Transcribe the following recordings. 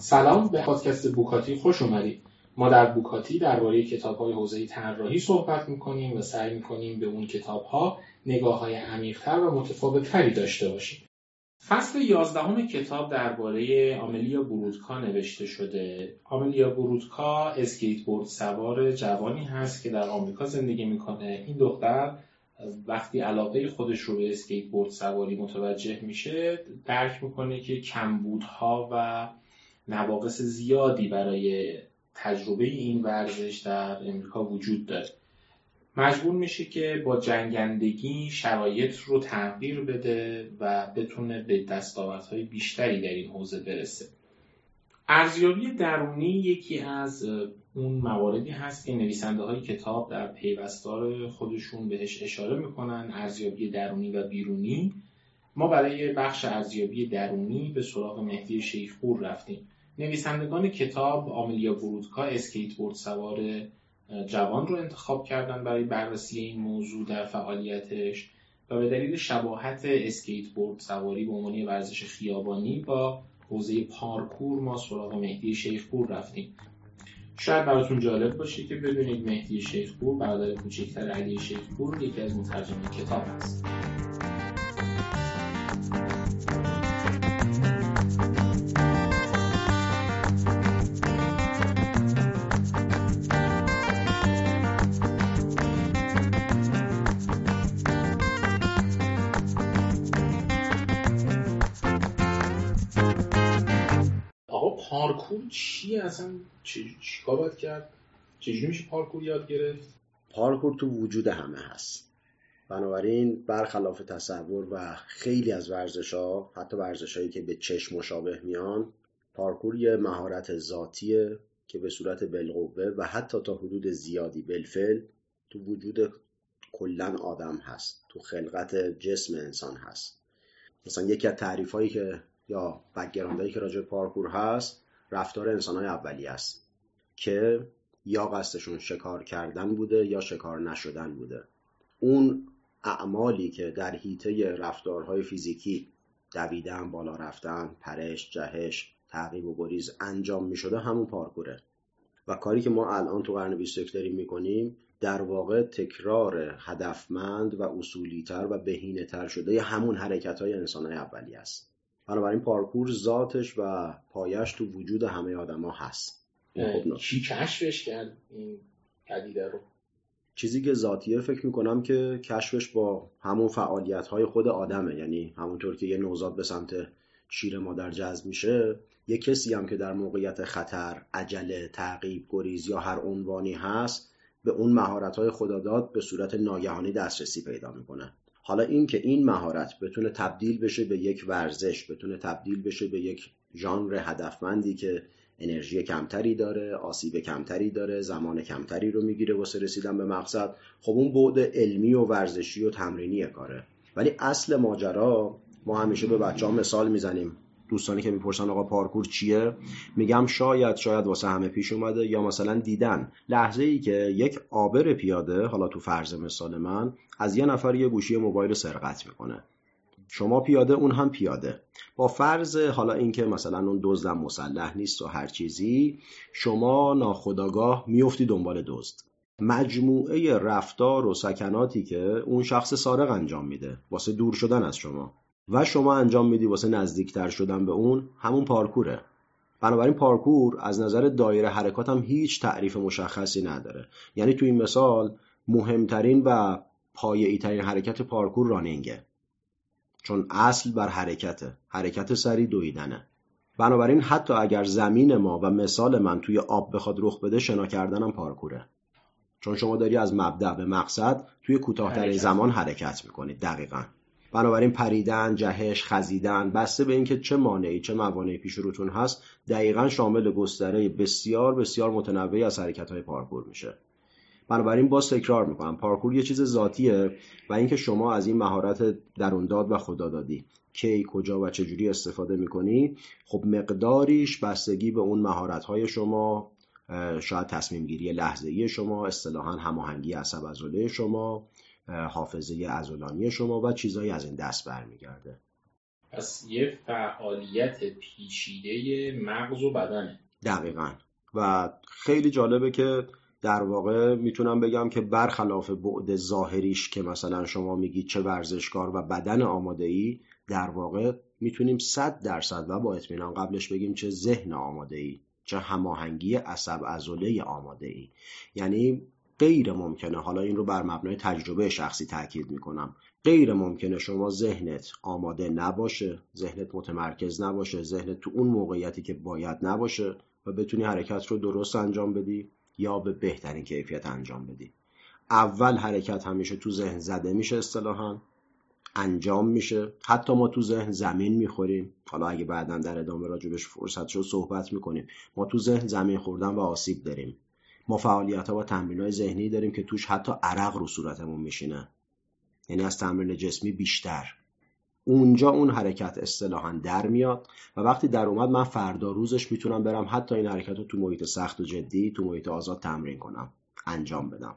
سلام به پادکست بوکاتی خوش اومدید. ما در بوکاتی درباره کتاب های حوزه طراحی صحبت می‌کنیم و سعی می‌کنیم به اون کتاب ها نگاه های عمیقتر و متفاوتتری داشته باشیم. فصل یازدهم کتاب درباره آملیا برودکا نوشته شده. آملیا برودکا اسکیت بورد سوار جوانی هست که در آمریکا زندگی می‌کنه. این دختر وقتی علاقه خودش رو به اسکیت بورد سواری متوجه میشه درک می‌کنه که کمبودها و نواقص زیادی برای تجربه این ورزش در امریکا وجود داره. مجبور میشه که با جنگندگی شرایط رو تغییر بده و بتونه به دستاوردهای بیشتری در این حوزه برسه. ارزیابی درونی یکی از اون مواردی هست که نویسنده های کتاب در پیوستار خودشون بهش اشاره می‌کنن ارزیابی درونی و بیرونی. ما برای بخش ارزیابی درونی به سراغ مهدی شیخپور رفتیم. نویسندگان کتاب آملیا برودکا اسکیت بورد سوار جوان رو انتخاب کردن برای بررسی این موضوع در فعالیتش و به دلیل شباهت اسکیت بورد سواری به عنوان ورزش خیابانی با حوزه پارکور ما سراغ مهدی شیخپور رفتیم. شاید براتون جالب باشه که بدونید مهدی شیخپور برادر کوچکتر علی شیخپور یکی از مترجمین کتاب است پارکور چیه اصلا؟ چیکار باید کرد؟ چجوری میشه پارکور یاد گرفت؟ پارکور تو وجود همه هست. بنابراین برخلاف تصور و خیلی از ورزش ها حتی ورزش هایی که به چشم مشابه میان پارکور یه مهارت ذاتیه که به صورت بالقوه و حتی تا حدود زیادی بالفعل تو وجود کلا آدم هست. تو خلقت جسم انسان هست. مثلا یکی از تعریف هایی که یا بکگراندهایی که راجع پارکور هست رفتار انسانهای اولی است که یا قصدشون شکار کردن بوده یا شکار نشدن بوده. اون اعمالی که در حیطه رفتارهای فیزیکی دویدن بالا رفتن پرش جهش تعقیب و گریز انجام می شده همون پارکوره. و کاری که ما الان تو قرن 21 داریم می‌کنیم در واقع تکرار هدفمند و اصولیتر و بهینه شده همون حرکت های انسان های اولی است. بنابراین پارکور ذاتش و پایش تو وجود همه آدما هست. کی کشفش کرد این پدیده رو؟ چیزی که ذاتیه فکر می‌کنم که کشفش با همون فعالیت های خود آدمه. یعنی همونطور که یه نوزاد به سمت شیر مادر جذب میشه یه کسی هم که در موقعیت خطر عجله تعقیب گریز یا هر عنوانی هست به اون مهارت های خداداد به صورت ناگهانی دسترسی پیدا می‌کنه. حالا این که این مهارت بتونه تبدیل بشه به یک ورزش بتونه تبدیل بشه به یک ژانر هدفمندی که انرژی کمتری داره آسیب کمتری داره زمان کمتری رو می‌گیره واسه رسیدن به مقصد خب اون بعد علمی و ورزشی و تمرینی کاره. ولی اصل ماجرا ما همیشه به بچه ها مثال می‌زنیم. دوستانی که می‌پرسن آقا پارکور چیه میگم شاید شاید واسه همه پیش اومده یا مثلا دیدن. لحظه ای که یک آبر پیاده حالا تو فرض مثال من از یه نفر یه گوشی موبایل سرقت می‌کنه. شما پیاده اون هم پیاده. با فرض حالا اینکه مثلا اون دزدم مسلح نیست و هر چیزی شما ناخداگاه میفتی دنبال دزد. مجموعه رفتار و سکناتی که اون شخص سارق انجام میده واسه دور شدن از شما. و شما انجام میدی واسه نزدیکتر شدن به اون همون پارکوره. بنابراین پارکور از نظر دایره حرکات هم هیچ تعریف مشخصی نداره. یعنی تو این مثال مهمترین و پایه‌ای ترین حرکت پارکور رانینگه. چون اصل بر حرکته. حرکت سری دویدنه. بنابراین حتی اگر زمین ما و مثال من توی آب بخواد رخ بده شنا کردنم پارکوره. چون شما داری از مبدع به مقصد توی کوتاهترین زمان حرکت می‌کنید دقیقا. بنابراین پریدن جهش خزیدن بسته به اینکه چه مانعی چه موانعی پیش روتون هست دقیقا شامل گستره بسیار بسیار متنوعی از حرکت های پارکور میشه. بنابراین باز تکرار می‌کنم پارکور یه چیز ذاتیه و اینکه شما از این مهارت درونداد و خدادادی کی کجا و چجوری استفاده می‌کنی خب مقداریش بستگی به اون مهارت های شما شاید تصمیم گیری لحظه ای شما اصطلاحا هماهنگی عصب عضله شما حافظه ازولانی شما و چیزایی از این دست برمیگرده. پس یه فعالیت پیچیده مغز و بدنه. دقیقا. و خیلی جالبه که در واقع می‌تونم بگم که برخلاف بعد ظاهریش که مثلا شما میگید چه ورزشکار و بدن آماده ای در واقع می‌تونیم صد درصد و با اطمینان قبلش بگیم چه ذهن آماده ای چه هماهنگی عصب عضله آماده ای یعنی غیر ممکنه. حالا این رو بر مبنای تجربه شخصی تاکید می‌کنم. غیر ممکنه شما ذهنت آماده نباشه ذهنت متمرکز نباشه ذهنت تو اون موقعیتی که باید نباشه و بتونی حرکت رو درست انجام بدی یا به بهترین کیفیت انجام بدی. اول حرکت همیشه تو ذهن زده میشه اصطلاحا. انجام میشه. حتی ما تو ذهن زمین می‌خوریم. حالا اگه بعدا در ادامه راجبش فرصت شد صحبت می‌کنیم. ما تو ذهن زمین خوردن و آسیب داریم. ما فعالیت ها و تمرین های ذهنی داریم که توش حتی عرق رو صورتمون میشینه. یعنی از تمرین جسمی بیشتر. اونجا اون حرکت اصطلاحا در میاد و وقتی در اومد من فردا روزش می‌تونم برم حتی این حرکت رو تو محیط سخت و جدی تو محیط آزاد تمرین کنم. انجام بدم.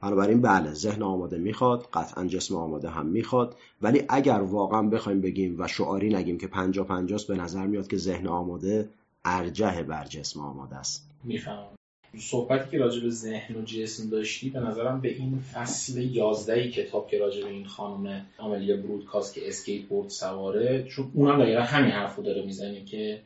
بنابراین بله ذهن آماده می‌خواد قطعا جسم آماده هم می‌خواد. ولی اگر واقعا بخوایم بگیم و شعاری نگیم که پنجا پنجاست به نظر میاد که ذهن آماده ارجه بر جسم آماده است. می‌فهمم. صحبتی که راجع به ذهن و جسم داشتی به نظرم به این فصل یازده کتاب که راجع به این خانم آملیا برودکاست که اسکیت بورد سواره چون اونم دقیقا همین حرفو داره می‌زنه که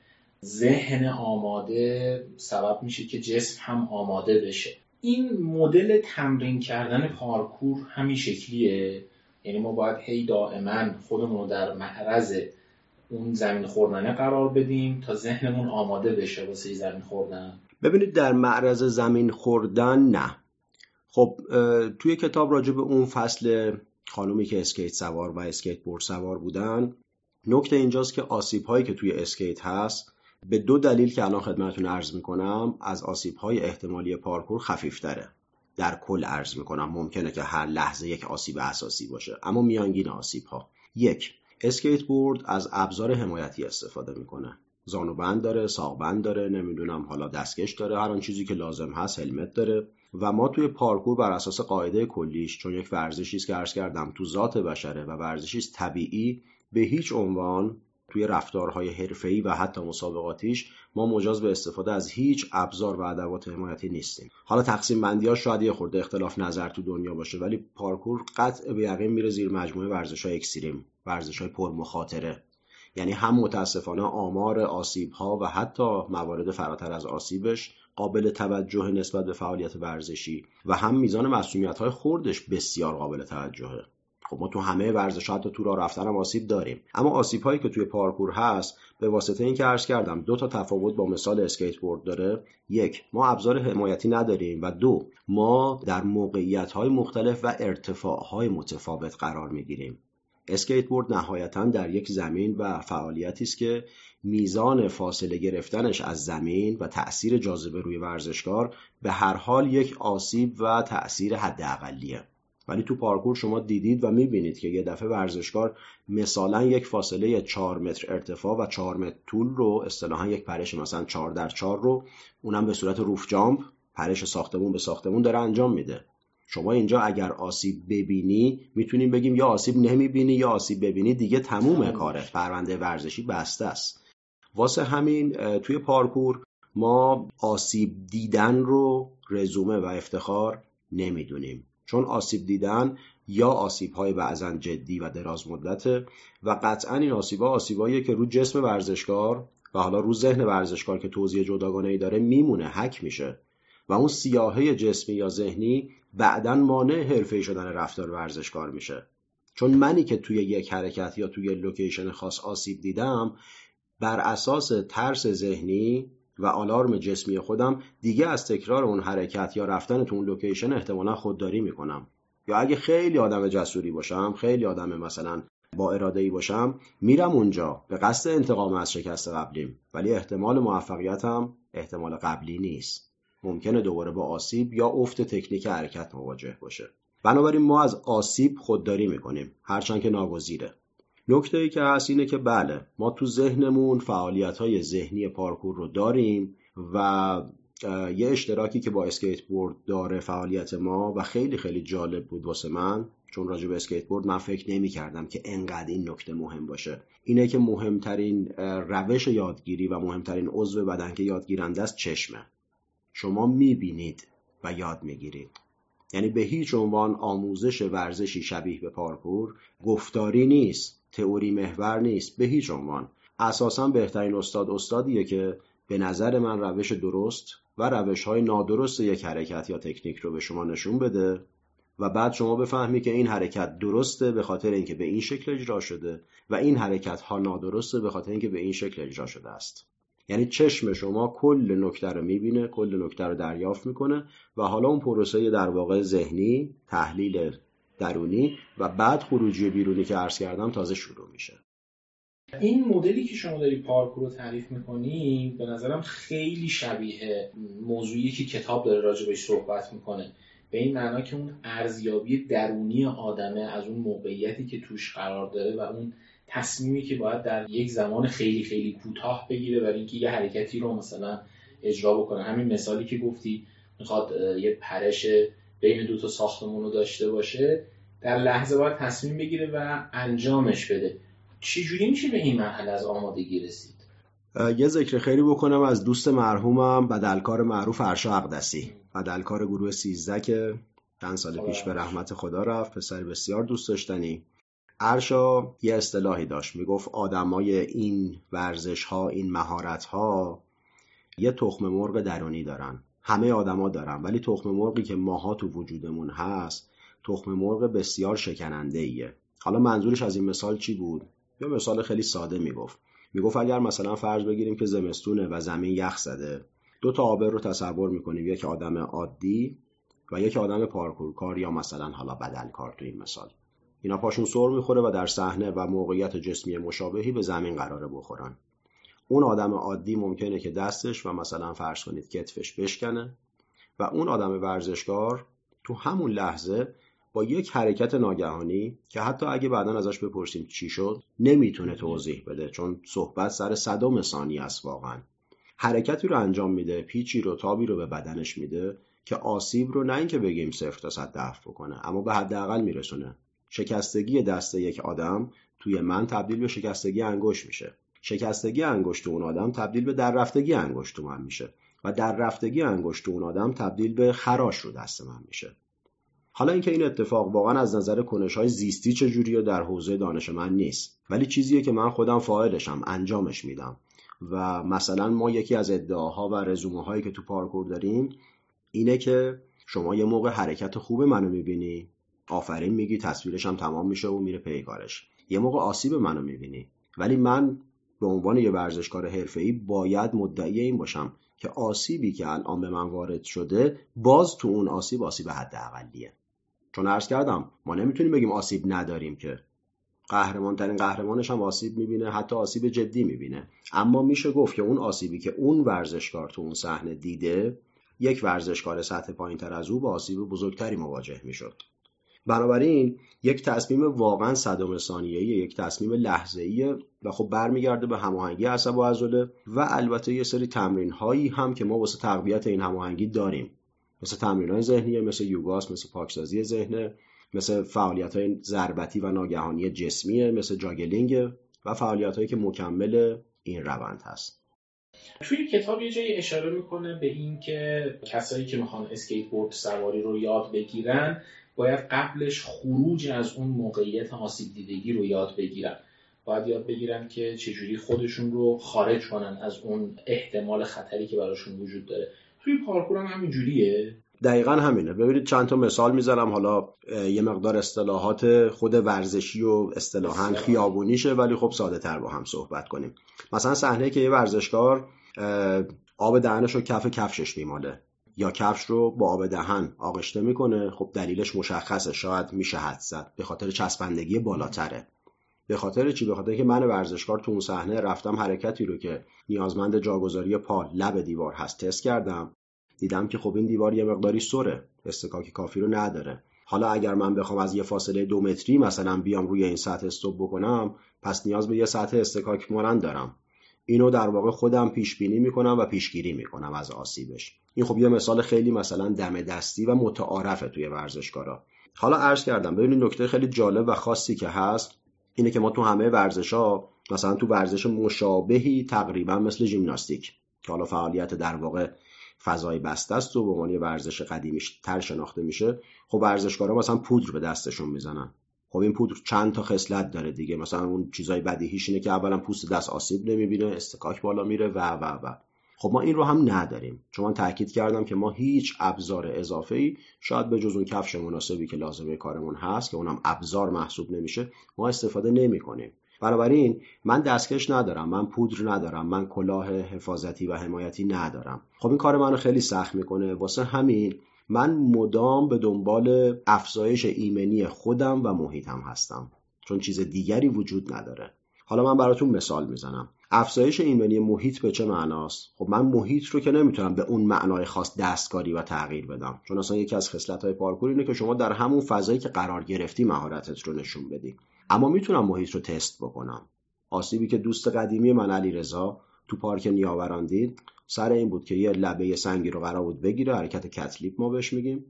ذهن آماده سبب میشه که جسم هم آماده بشه. این مدل تمرین کردن پارکور همین شکلیه. یعنی ما باید هی دائما خودمون رو در معرض اون زمین خوردنه قرار بدیم تا ذهنمون آماده بشه واسه زمین خوردن. ببینید در معرض زمین خوردن نه. خب توی کتاب راجع به اون فصل خانومی که اسکیت سوار و اسکیت بورد سوار بودن نکته اینجاست که آسیب هایی که توی اسکیت هست به دو دلیل که الان خدمتتون عرض می‌کنم از آسیب های احتمالی پارکور خفیفتره. در کل عرض می‌کنم ممکنه که هر لحظه یک آسیب اساسی باشه اما میانگین آسیب ها یک اسکیت بورد از ابزار حمایتی استفاده می‌کنه. زانوبند داره ساقبند داره نمی‌دونم حالا دستکش داره هر آن چیزی که لازم هست helmet داره. و ما توی پارکور بر اساس قاعده کلیش چون یک ورزشی است که عرض کردم تو ذات بشره و ورزشی است طبیعی به هیچ عنوان توی رفتارهای حرفه‌ای و حتی مسابقاتیش ما مجاز به استفاده از هیچ ابزار و ادوات حمایتی نیستیم. حالا تقسیم بندی ها شاید یه خورده اختلاف نظر تو دنیا باشه ولی پارکور قطع به یقین میره زیر مجموعه ورزش های اکستریم ورزش های پرمخاطره. یعنی هم متاسفانه آمار آسیب ها و حتی موارد فراتر از آسیبش قابل توجه نسبت به فعالیت ورزشی و هم میزان مسئولیت های خوردش بسیار قابل توجهه. خب ما تو همه ورزش حتی تو راه رفتن هم آسیب داریم. اما آسیب هایی که توی پارکور هست به واسطه اینکه عرض کردم دو تا تفاوت با مثال اسکیت بورد داره. یک ما ابزار حمایتی نداریم و دو ما در موقعیت های مختلف و ارتفاع های متفاوت قرار می‌گیریم. اسکیت بورد نهایتا در یک زمین و فعالیتی است که میزان فاصله گرفتنش از زمین و تأثیر جاذبه روی ورزشکار به هر حال یک آسیب و تأثیر حداقلیه. ولی تو پارکور شما دیدید و می‌بینید که یه دفعه ورزشکار مثلا یک فاصله 4 متر ارتفاع و 4 متر طول رو اصطلاحا یک پرش مثلا 4 در 4 رو اونم به صورت روف جامپ پرش ساختمون به ساختمون داره انجام میده. شما اینجا اگر آسیب ببینی می‌تونیم بگیم یا آسیب نمی‌بینی یا آسیب ببینی دیگه تموم کاره پرونده ورزشی بسته است. واسه همین توی پارکور ما آسیب دیدن رو رزومه و افتخار نمی‌دونیم. چون آسیب دیدن یا آسیب های بعضا جدی و دراز مدته و قطعا این آسیب ها آسیب که رو جسم ورزشکار و حالا رو ذهن ورزشکار که توضیح جداگانه ای داره میمونه حک میشه. و اون سیاهه جسمی یا ذهنی بعدا مانع حرفه شدن رفتار ورزشکار میشه. چون منی که توی یک حرکت یا توی لوکیشن خاص آسیب دیدم بر اساس ترس ذهنی و آلارم جسمی خودم دیگه از تکرار اون حرکت یا رفتن تو اون لوکیشن احتمالا خودداری می‌کنم. یا اگه خیلی آدم جسوری باشم خیلی آدم مثلا با اراده ای باشم میرم اونجا به قصد انتقام از شکست قبلیم. ولی احتمال موفقیتم احتمال قبلی نیست. ممکنه دوباره با آسیب یا افت تکنیک حرکت مواجه باشه. بنابراین ما از آسیب خودداری می‌کنیم هرچند که ناگزیره. نکته ای که هست اینه که بله ما تو ذهنمون فعالیت های ذهنی پارکور رو داریم و یه اشتراکی که با اسکیت بورد داره فعالیت ما و خیلی خیلی جالب بود واسه من چون راجع به اسکیت بورد من فکر نمی کردم که انقدر این نکته مهم باشه. اینه که مهمترین روش یادگیری و مهمترین عضو بدن که یادگیرنده است چشمه. شما می‌بینید و یاد می‌گیرید. یعنی به هیچ عنوان آموزش ورزشی شبیه به پارکور گفتاری نیست تئوری محور نیست به هیچ عنوان. اساسا بهترین استاد استادیه که به نظر من روش درست و روش های نادرست یک حرکت یا تکنیک رو به شما نشون بده و بعد شما بفهمی که این حرکت درسته به خاطر اینکه به این شکل اجرا شده و این حرکت ها نادرسته به خاطر اینکه به این شکل اجرا شده است. یعنی چشم شما کل نکته رو می‌بینه کل نکته رو دریافت می‌کنه و حالا اون پروسه در واقع ذهنی تحلیل درونی و بعد خروجی بیرونی که عرض کردم تازه شروع میشه. این مدلی که شما داری پارکور رو تعریف می‌کنی به نظرم خیلی شبیه موضوعی که کتاب داره راجبش صحبت می‌کنه. به این معنا که اون ارزیابی درونی آدمه از اون موقعیتی که توش قرار داره و اون تصمیمی که باید در یک زمان خیلی خیلی کوتاه بگیره برای اینکه یه حرکتی رو مثلا اجرا بکنه. همین مثالی که گفتی می‌خواد یه پرش بین دو تا ساختمون رو داشته باشه در لحظه باید تصمیم بگیره و انجامش بده. چجوری میشه به این مرحله از آمادگی رسید؟ یه ذکر خیری بکنم. از دوست مرحومم بدلکار معروف ارشا اقدسی. بدلکار گروه سیزده که چند سال پیش به رحمت خدا رفت. پسر بسیار دوست داشتنی. ارشا یه اصطلاحی داشت می‌گفت آدمای این ورزش ها این مهارت ها یه تخم مرغ درونی دارن. همه آدما دارن ولی تخم مرغی که ماها تو وجودمون هست تخم مرغ بسیار شکننده ایه حالا منظورش از این مثال چی بود؟ یه مثال خیلی ساده می‌گفت. می‌گفت اگر مثلا فرض بگیریم که زمستونه و زمین یخ زده دو تا آبر رو تصور می‌کنیم یک آدم عادی و یک آدم پارکورکار یا مثلا حالا بدلکار تو این مثال. اینا پاشون سر می‌خوره و در صحنه و موقعیت جسمی مشابهی به زمین قراره بخورن. اون آدم عادی ممکنه که دستش و مثلا فرض کنید کتفش بشکنه و اون آدم ورزشکار تو همون لحظه با یک حرکت ناگهانی که حتی اگه بعدا ازش بپرسیم چی شد نمی‌تونه توضیح بده چون صحبت سر صدم ثانیه است واقعا. حرکتی رو انجام میده پیچی رو تابی رو به بدنش میده که آسیب رو نه اینکه بگیم صفر تا صد دفع بکنه اما به حداقل میرسونه. شکستگی دست یک آدم توی من تبدیل به شکستگی انگشت میشه. شکستگی انگشت اون آدم تبدیل به در رفتگی انگشت تو من میشه و در رفتگی انگشت اون آدم تبدیل به خراش رو دست من میشه. حالا اینکه این اتفاق واقعا از نظر کنش های زیستی چجوریه در حوزه دانش من نیست. ولی چیزیه که من خودم فاعلشم انجامش میدم. و مثلا ما یکی از ادعاها و رزومه هایی که تو پارکور داریم اینه که شما یه موقع حرکت خوب منو می‌بینی آفرین میگی تصویرش هم تمام میشه و میره پیکارش یه موقع آسیب منو می‌بینی. ولی من به عنوان یه ورزشکار حرفه‌ای باید مدعی این باشم که آسیبی که الان به من وارد شده باز تو اون آسیب آسیب حداقلیه. چون عرض کردم ما نمی‌تونیم بگیم آسیب نداریم که. قهرمان ترین قهرمانش هم آسیب می‌بینه حتی آسیب جدی می‌بینه. اما میشه گفت که اون آسیبی که اون ورزشکار تو اون صحنه دیده یک ورزشکار سطح پایین تر از او با آسیب بزرگتری مواجه می‌شد. بنابراین یک تصمیم واقعا صدم ثانیه‌ای یک تصمیم لحظه‌ای و خب برمیگرده به هماهنگی عصب و عضله و البته یه سری تمرین هایی هم که ما واسه تقویت این هماهنگی داریم. مثل تمرین های ذهنی مثل یوگاس مثل پاکسازی ذهن مثل فعالیت های ضربتی و ناگهانی جسمیه مثل juggling و فعالیت هایی که مکمل این روند هست. توی کتاب یه جایی اشاره می‌کنه به این که کسایی که می‌خوان اسکیت بورد سواری رو یاد بگیرن باید قبلش خروج از اون موقعیت آسیب دیدگی رو یاد بگیرن. باید یاد بگیرن که چجوری خودشون رو خارج کنن از اون احتمال خطری که براشون وجود داره. توی پارکور هم همین جوریه دقیقا همینه. ببینید چند تا مثال می‌زنم. حالا یه مقدار اصطلاحات خود ورزشی و اصطلاحا خیابونیشه ولی خب ساده تر با هم صحبت کنیم. مثلا صحنه که یه ورزشکار آب دهنش رو کف کفشش میماله. یا کفش رو با آب دهن آغشته می‌کنه. خب دلیلش مشخصه. شاید میشه حد زد. به خاطر چسبندگی بالاتره. به خاطر چی؟ به خاطر که من ورزشکار تو اون صحنه رفتم حرکتی رو که نیازمند جاگذاری پا لب دیوار هست تست کردم. دیدم که خب این دیوار یه مقداری سره. استکاک کافی رو نداره. حالا اگر من بخوام از یه فاصله دو متری مثلا بیام روی این سطح استوب بکنم پس نیاز به یه سطح استکاک مانند دارم. اینو در واقع خودم پیش بینی می‌کنم و پیشگیری می‌کنم از آسیبش. این خب یه مثال خیلی مثلا دم دستی و متعارفه توی ورزشکارا. حالا عرض کردم ببینید نکته خیلی جالب و خاصی که هست اینه که ما تو همه ورزش ها مثلا تو ورزش مشابهی تقریبا مثل ژیمناستیک که حالا فعالیت در واقع فضای بسته است و به عنوان ورزش قدیمی تر شناخته میشه خب ورزشکارا مثلا پودر به دستشون می‌زنن. خب این پودر چند تا خصلت داره دیگه. مثلا اون چیزای بدیهیش اینه که اولا پوست دست آسیب نمی‌بینه استکاک بالا میره و و و. خب ما این رو هم نداریم. چون من تاکید کردم که ما هیچ ابزار اضافه ای شاید به جز اون کفش مناسبی که لازمه کارمون هست که اونم ابزار محسوب نمیشه ما استفاده نمی کنیم بنابراین من دستکش ندارم من پودر ندارم من کلاه حفاظتی و حمایتی ندارم. خب این کار منو خیلی سخت می‌کنه. واسه همین من مدام به دنبال افزایش ایمنی خودم و محیطم هستم چون چیز دیگری وجود نداره. حالا من براتون مثال می‌زنم. افزایش ایمنی محیط به چه معناست؟ خب من محیط رو که نمی‌تونم به اون معنای خاص دستکاری و تغییر بدم چون اصلا یکی از خصلت های پارکور اینه که شما در همون فضایی که قرار گرفتی مهارتت رو نشون بدی. اما می‌تونم محیط رو تست بکنم. آسیبی که دوست قدیمی من علی رضا تو پارک نیاوران دید سر این بود که یه لبه سنگی رو قرار بود بگیره حرکت کتلیپ ما بهش میگیم.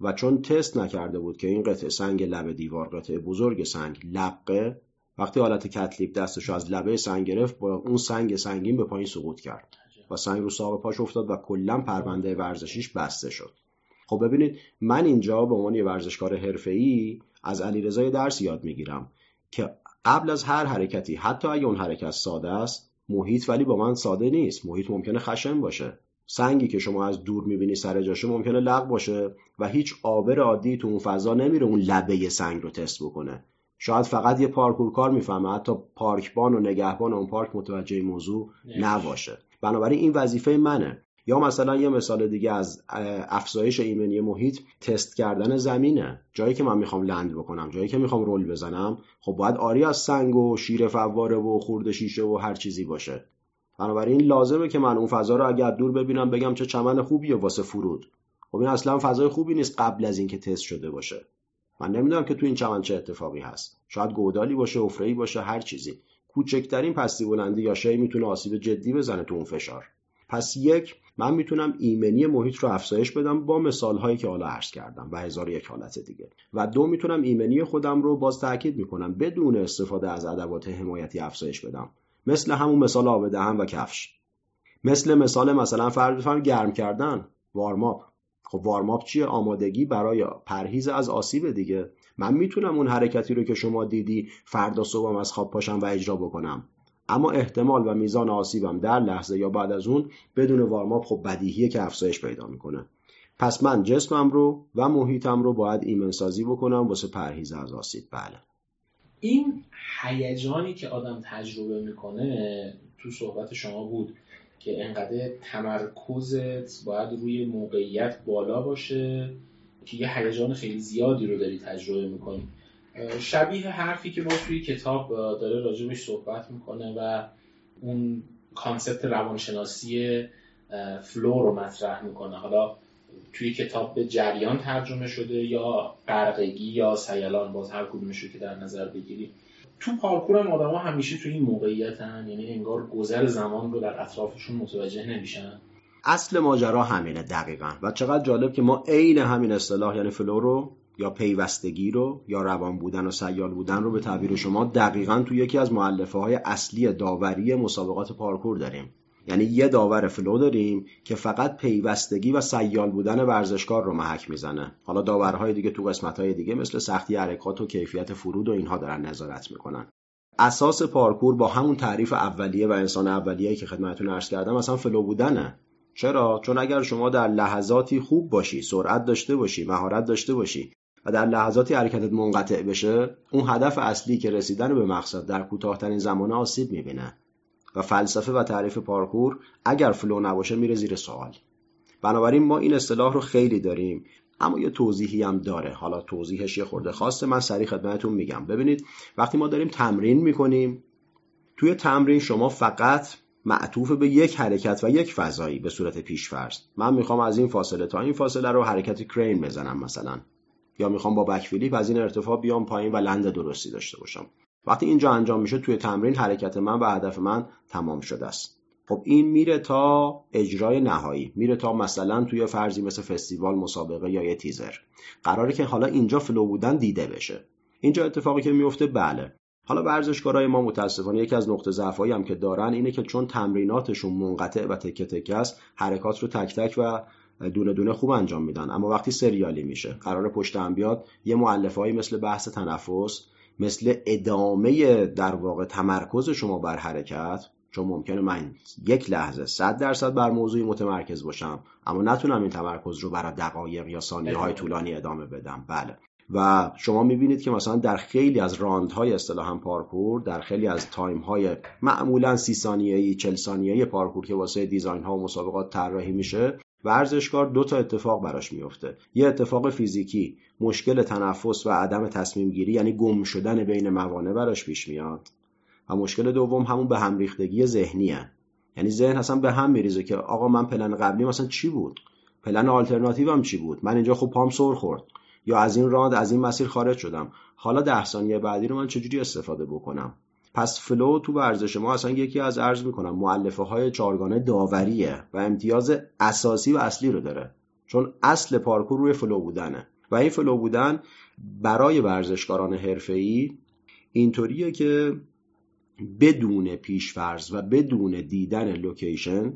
و چون تست نکرده بود که این قطعه سنگ لبه دیوار قطعه بزرگ سنگ لقه وقتی حالت کتلیپ دستش از لبه سنگ گرفت با اون سنگ سنگین به پایین سقوط کرد. و سنگ رو ساق پاش افتاد و کلا پرونده ورزشیش بسته شد. خب ببینید من اینجا به عنوان یه ورزشکار حرفه‌ای از علیرضا درس یاد می‌گیرم که قبل از هر حرکتی حتی اگه اون حرکت ساده است محیط ولی با من ساده نیست. محیط ممکنه خشن باشه. سنگی که شما از دور می‌بینی سر جاشه ممکنه لغ باشه و هیچ آبر عادی تو اون فضا نمیره اون لبه سنگ رو تست بکنه. شاید فقط یه پارکور کار می‌فهمه. حتی پارکبان و نگهبان اون پارک متوجه موضوع نباشه. بنابراین این وظیفه منه. یا مثلا یه مثال دیگه از افزایش ایمنی محیط تست کردن زمینه. جایی که من می‌خوام لند بکنم جایی که می‌خوام رول بزنم خب باید آری از سنگ و شیر فواره و خورد شیشه و هر چیزی باشه. بنابراین لازمه که من اون فضا رو اگر دور ببینم بگم چه چمن خوبیه واسه فرود. خب این اصلا فضای خوبی نیست قبل از اینکه تست شده باشه. من نمی‌دونم که تو این چمن چه اتفاقی هست. شاید گودالی باشه افرهی باشه هر چیزی. کوچکترین پستی بلندی یا شی می‌تونه آسیب جدی بزنه تو اون فشار. پس یک من می‌تونم ایمنی محیط رو افزایش بدم با مثال هایی که حالا عرض کردم و هزار یک حالت دیگه. و دو می‌تونم ایمنی خودم رو باز تاکید می‌کنم بدون استفاده از ادوات حمایتی افزایش بدم. مثل همون مثال آب دهن و کفش. مثل مثال مثلا فرض بفرم گرم کردن وارماپ. خب وارماپ چیه؟ آمادگی برای پرهیز از آسیب دیگه. من می‌تونم اون حرکتی رو که شما دیدی فردا صبحم از خواب پاشم و اجرا بکنم. اما احتمال و میزان آسیبم در لحظه یا بعد از اون بدون وارماپ خب بدیهیه که افزایش پیدا می‌کنه. پس من جسمم رو و محیطم رو باید ایمنسازی بکنم واسه پرهیز از آسیب. بله. این هیجانی که آدم تجربه می‌کنه تو صحبت شما بود که انقدر تمرکزت باید روی موقعیت بالا باشه که یه هیجان خیلی زیادی رو داری تجربه می‌کنی. شبیه حرفی که باز توی کتاب داره راجبش صحبت می‌کنه و اون concept روانشناسی flow رو مطرح می‌کنه. حالا توی کتاب به جریان ترجمه شده یا غرقگی یا سیلان باز هر کدومش که در نظر بگیری تو پارکور هم آدم ها همیشه توی این موقعیت هن. یعنی انگار گذر زمان رو در اطرافشون متوجه نمیشن. اصل ماجرا همینه دقیقا. و چقدر جالب که ما عین همین اصطلاح یعنی flow رو یا پیوستگی رو یا روان بودن و سیال بودن رو به تعبیر شما دقیقا تو یکی از مؤلفه های اصلی داوری مسابقات پارکور داریم. یعنی یه داور flow داریم که فقط پیوستگی و سیال بودن ورزشکار رو محک می‌زنه. حالا داورهای دیگه تو قسمت های دیگه مثل سختی حرکات و کیفیت فرود و اینها دارن نظارت می‌کنن. اساس پارکور با همون تعریف اولیه و انسان اولیه که خدمتتون عرض کردم اصلا flow بودنه. چرا؟ چون اگر شما در لحظاتی خوب باشی سرعت داشته باشی مهارت داشته باشی و در لحظاتی حرکتت منقطع بشه اون هدف اصلی که رسیدن به مقصد در کوتاهترین زمان آسیب می‌بینه. و فلسفه و تعریف پارکور اگر flow نباشه میره زیر سوال. بنابراین ما این اصطلاح رو خیلی داریم اما یه توضیحی هم داره. حالا توضیحش یه خورده خاصه من سریع خدمتتون میگم. ببینید وقتی ما داریم تمرین می‌کنیم توی تمرین شما فقط معطوف به یک حرکت و یک فضایی به صورت پیشفرض. من می‌خوام از این فاصله تا این فاصله رو حرکت کرین بزنم مثلا. یا می‌خوام با بک فلیپ از این ارتفاع بیام پایین و لند درستی داشته باشم. وقتی اینجا انجام میشه توی تمرین حرکت من و هدف من تمام شده است. خب این میره تا اجرای نهایی. میره تا مثلا توی فرضی مثل فستیوال مسابقه یا یه تیزر. قراره که حالا اینجا فلو بودن دیده بشه. اینجا اتفاقی که میفته بله. حالا ورزشکارای ما متاسفانه یکی از نقطه ضعفایی هم که دارن اینه که چون تمریناتشون منقطع و تکه تکه است حرکات رو تک تک و دونه دونه خوب انجام میدن. اما وقتی سریالی میشه قرار پشت هم بیاد یه معلفهایی مثل بحث تنفس مثل ادامه در واقع تمرکز شما بر حرکت چون ممکنه من یک لحظه صد درصد بر موضوعی متمرکز باشم اما نتونم این تمرکز رو برای دقایق یا ثانیه های طولانی ادامه بدم. بله. و شما می‌بینید که مثلا در خیلی از round های اصطلاحا پارکور در خیلی از time های معمولا سی ثانیه‌ای 40 ثانیه‌ای پارکور که واسه design ها و مسابقات طراحی میشه ورزشکار دو تا اتفاق براش میفته یه اتفاق فیزیکی مشکل تنفس و عدم تصمیم گیری یعنی گم شدن بین موانع براش پیش میاد. و مشکل دوم همون به هم ریختگی ذهنیه یعنی ذهن اصلا به هم میریزه که آقا من پلن قبلی مثلا چی بود؟ plan alternative چی بود؟ من اینجا خب پام سر خورد. یا از این round از این مسیر خارج شدم. حالا ده ثانیه بعدی رو من چجوری استفاده بکنم؟ پس flow تو ورزش ما اصلا یکی از عرض می‌کنم مؤلفه های چارگانه داوریه و امتیاز اساسی و اصلی رو داره. چون اصل پارکور روی flow بودنه. و این flow بودن برای ورزشکاران حرفه‌ای اینطوریه که بدون پیشفرض و بدون دیدن location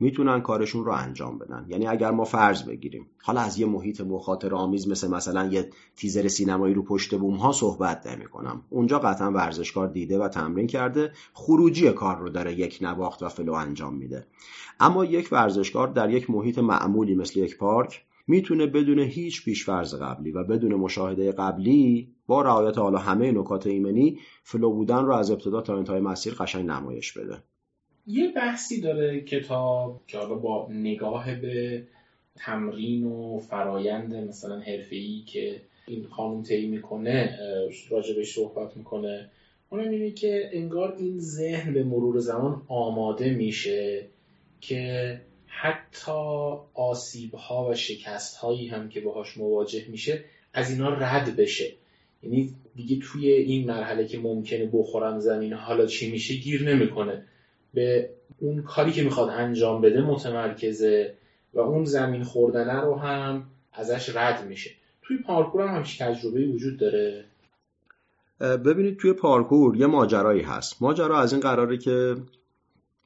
می‌تونن کارشون رو انجام بدن. یعنی اگر ما فرض بگیریم حالا از یه محیط مخاطره آمیز مثل مثلا یه تیزر سینمایی رو پشت بوم ها صحبت نمی کنم اونجا قطعا ورزشکار دیده و تمرین کرده خروجی کار رو داره یکنواخت و flow انجام میده. اما یک ورزشکار در یک محیط معمولی مثل یک پارک می‌تونه بدون هیچ پیشفرض قبلی و بدون مشاهده قبلی با رعایت حالا همه نکات ایمنی flow بودن رو از ابتدا تا انتهای مسیر قشنگ نمایش بده. یه بحثی داره کتاب که حالا با نگاه به تمرین و فرایند مثلا حرفه‌ای که این خانم طی می‌کنه راجبش صحبت می‌کنه اونم اینه که انگار این ذهن به مرور زمان آماده میشه که حتی آسیب ها و شکست هایی هم که باهاش مواجه میشه از اینا رد بشه. یعنی دیگه توی این مرحله که ممکنه بخورم زمین حالا چی میشه؟ گیر نمی‌کنه. به اون کاری که می‌خواد انجام بده متمرکزه و اون زمین خوردنه رو هم ازش رد میشه. توی پارکور هم همچین تجربه وجود داره؟ ببینید توی پارکور یه ماجرایی هست. ماجرا از این قراره که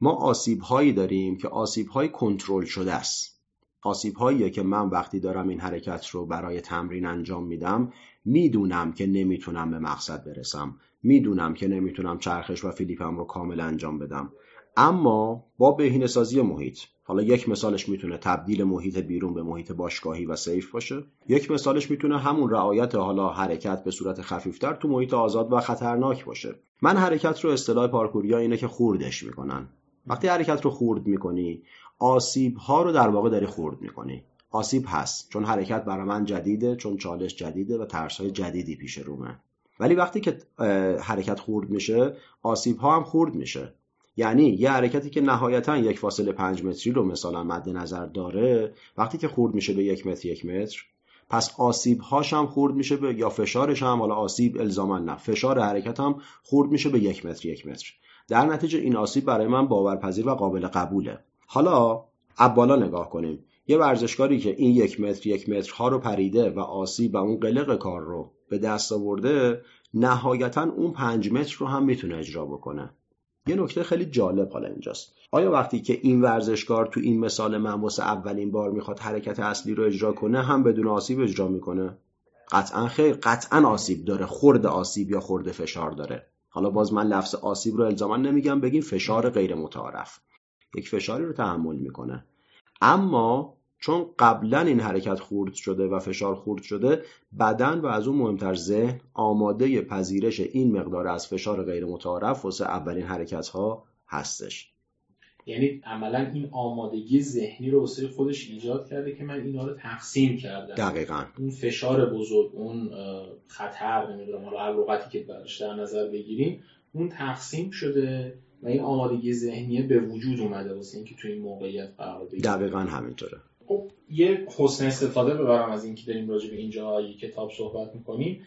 ما آسیب هایی داریم که آسیب های کنترل شده است. آسیب هایی که من وقتی دارم این حرکت رو برای تمرین انجام میدم می‌دونم که نمی‌تونم به مقصد برسم. می‌دونم که نمی‌تونم چرخش و فیلیپم رو کامل انجام بدم. اما با بهینه سازی محیط حالا یک مثالش می‌تونه تبدیل محیط بیرون به محیط باشگاهی و سیف باشه. یک مثالش می‌تونه همون رعایت حالا حرکت به صورت خفیفتر تو محیط آزاد و خطرناک باشه. من حرکت رو اصطلاح پارکوریا اینه که خوردش می‌کنن. وقتی حرکت رو خورد می‌کنی آسیب ها رو در واقع داری خورد می‌کنی. آسیب هست چون حرکت برای من جدیده چون چالش جدیده و ترس های جدیدی پیش رومه. ولی وقتی که حرکت خورد میشه آسیب ها هم خورد میشه. یعنی یه حرکتی که نهایتا یک فاصله پنج متری رو مثلا مد نظر داره وقتی که خورد میشه به یک متر یک متر. پس آسیب هاش هم خورد میشه به یا فشارش هم حالا آسیب الزاما نه فشار حرکت هم خورد میشه به یک متر یک متر. در نتیجه این آسیب برای من باورپذیر و قابل قبوله. حالا ابالا نگاه کنیم. یه ورزشکاری که این یک متر یک متر ها رو پریده و آسیب و اون قلق کار رو به دست آورده نهایتا اون پنج متر رو هم می‌تونه اجرا بکنه. یه نکته خیلی جالب حالا اینجاست. آیا وقتی که این ورزشکار تو این مثال من واسه اولین بار می‌خواد حرکت اصلی رو اجرا کنه هم بدون آسیب اجرا می‌کنه؟ قطعا خیر قطعا آسیب داره. خورد آسیب یا خورد فشار داره. حالا باز من لفظ آسیب رو الزاما نمیگم بگیم فشار غیر متعارف. یک فشاری رو تحمل می‌کنه. اما چون قبلا این حرکت خورد شده و فشار خورد شده بدن و از اون مهمتر ذهن آماده پذیرش این مقدار از فشار غیر متعارف واسه اولین حرکت ها هستش. یعنی عملا این آمادگی ذهنی رو واسه خودش ایجاد کرده که من اینا رو تقسیم کردم. دقیقا. اون فشار بزرگ اون خطر نمی‌دونم حالا هر لغتی که براش در نظر بگیریم اون تقسیم شده و این آمادگی ذهنی به وجود اومده واسه اینکه تو این موقعیت قرار بگیره. دقیقا همینطوره. خب یه حسن استفاده ببرم از اینکه داریم راجع به اینجا یه کتاب صحبت می‌کنیم.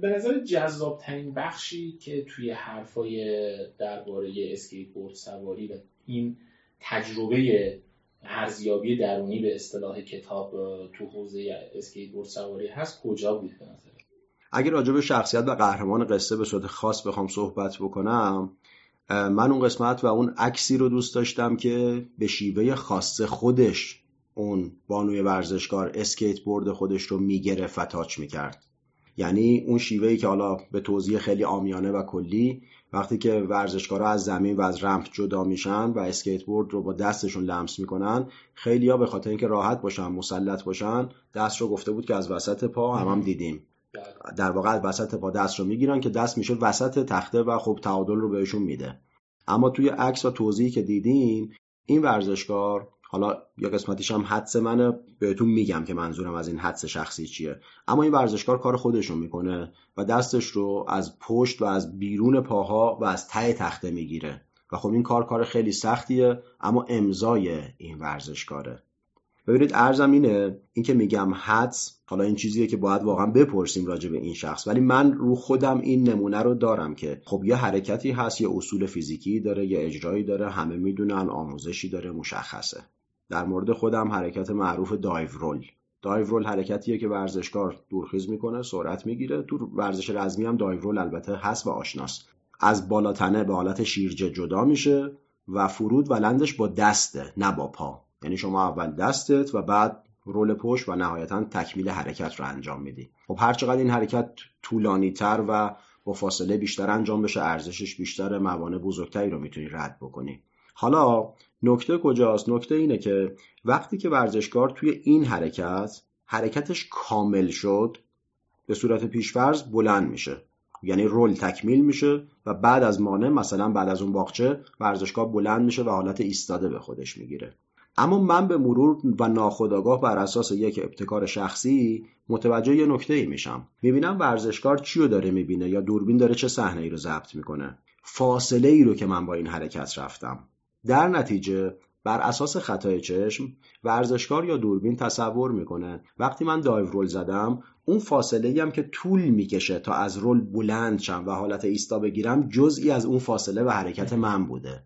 به نظر جذاب ترین بخشی که توی حرفای درباره اسکیت بورد سواری و این تجربه ارزیابی درونی به اصطلاح کتاب تو حوزه اسکیت بورد سواری هست کجا بود به نظر؟ اگر راجع به شخصیت و قهرمان قصه به صورت خاص بخوام صحبت بکنم من اون قسمت و اون عکسی رو دوست داشتم که به شیوه خاص خودش اون بانوی ورزشکار اسکیت بورد خودش رو می‌گرفت و touch می‌کرد. یعنی اون شیوه‌ی که حالا به توضیح خیلی عامیانه و کلی وقتی که ورزشکارا از زمین و از ramp جدا میشن و اسکیت بورد رو با دستشون لمس می‌کنن خیلی ها به خاطر اینکه راحت باشن مسلط باشن دست رو گفته بود که از وسط پا هم, هم دیدیم. در واقع از وسط پا دست رو می‌گیرن که دست میشه وسط تخته و خب تعادل رو بهشون میده. اما توی عکس و توضیحی که دیدیم این ورزشکار حالا یا قسمتیش هم حدس منه بهتون میگم که منظورم از این حدس شخصی چیه. اما این ورزشکار کار خودش می‌کنه و دستش رو از پشت و از بیرون پاها و از ته تخته می‌گیره. و خب این کار کار خیلی سختیه اما امضای این ورزشکاره. ببینید ارزم اینه این که میگم حدس حالا این چیزیه که باید واقعا بپرسیم راجع به این شخص. ولی من رو خودم این نمونه رو دارم که خب یه حرکتی هست یه اصول فیزیکی داره یه اجرایی داره همه می‌دونن آموزشی داره مشخصه. در مورد خودم حرکت معروف دایو رول. دایو رول حرکتیه که ورزشکار دورخیز می‌کنه سرعت می‌گیره. تو ورزش رزمی هم دایو رول البته هست و آشناست. از بالاتنه به حالت شیرجه جدا میشه و فرود و لندش با دسته نه با پا. یعنی شما اول دستت و بعد رول پشت و نهایتا تکمیل حرکت رو انجام میدی. خب هر چقدر این حرکت طولانی تر و با فاصله بیشتر انجام بشه ارزشش بیشتر موانع بزرگتری رو می‌تونی رد بکنی. حالا نکته کجاست؟ نکته اینه که وقتی که ورزشکار توی این حرکت حرکتش کامل شد به صورت پیشفرض بلند میشه. یعنی رول تکمیل میشه و بعد از مانع مثلا بعد از اون باغچه ورزشکار بلند میشه و حالت ایستاده به خودش می‌گیره. اما من به مرور و ناخودآگاه بر اساس یک ابتکار شخصی متوجه یه نکته ای میشم. می‌بینم ورزشکار چی رو داره می‌بینه یا دوربین داره چه صحنه ای رو ضبط می‌کنه. فاصله ای رو که من با این حرکت رفتم. در نتیجه بر اساس خطای چشم ورزشکار یا دوربین تصور می‌کنه. وقتی من دایو رول زدم اون فاصله هم که طول می‌کشه تا از رول بلند شم و حالت ایستا بگیرم جزئی از اون فاصله و حرکت من بوده.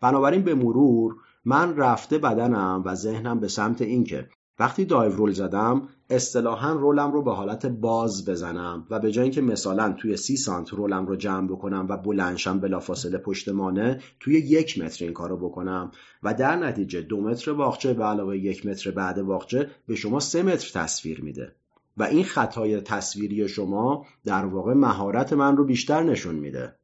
بنابراین به مرور من رفته بدنم و ذهنم به سمت اینکه وقتی دایو رول زدم اصطلاحا رولم رو به حالت باز بزنم و به جای اینکه مثلا توی سی سانت رولم رو جمع بکنم و بلنشم بلافاصله پشت مانه توی یک متر این کارو بکنم. و در نتیجه دو متر باغچه به علاوه یک متر بعد باغچه به شما سه متر تصویر میده. و این خطای تصویری شما در واقع مهارت من رو بیشتر نشون میده.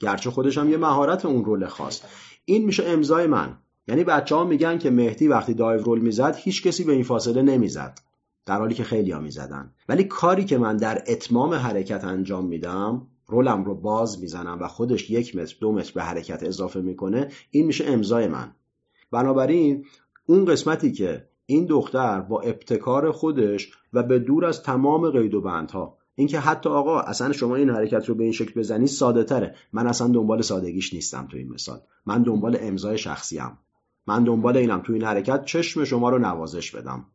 گرچه خودشم یه مهارت اون رول خاص. این میشه امضای من. یعنی بچه ها میگن که مهدی وقتی دایو رول می‌زد هیچ کسی به این فاصله نمی‌زد. در حالی که خیلی ها می‌زدن. ولی کاری که من در اتمام حرکت انجام میدم رولم رو باز می‌زنم و خودش یک متر دو متر به حرکت اضافه می‌کنه این میشه امضای من. بنابراین اون قسمتی که این دختر با ابتکار خودش و به دور از تمام قید و بندها اینکه حتی آقا اصلا شما این حرکت رو به این شکل بزنی ساده تره من اصلا دنبال سادگیش نیستم تو این مثال. من دنبال امضای شخصیم. من دنبال اینم تو این حرکت چشم شما رو نوازش بدم.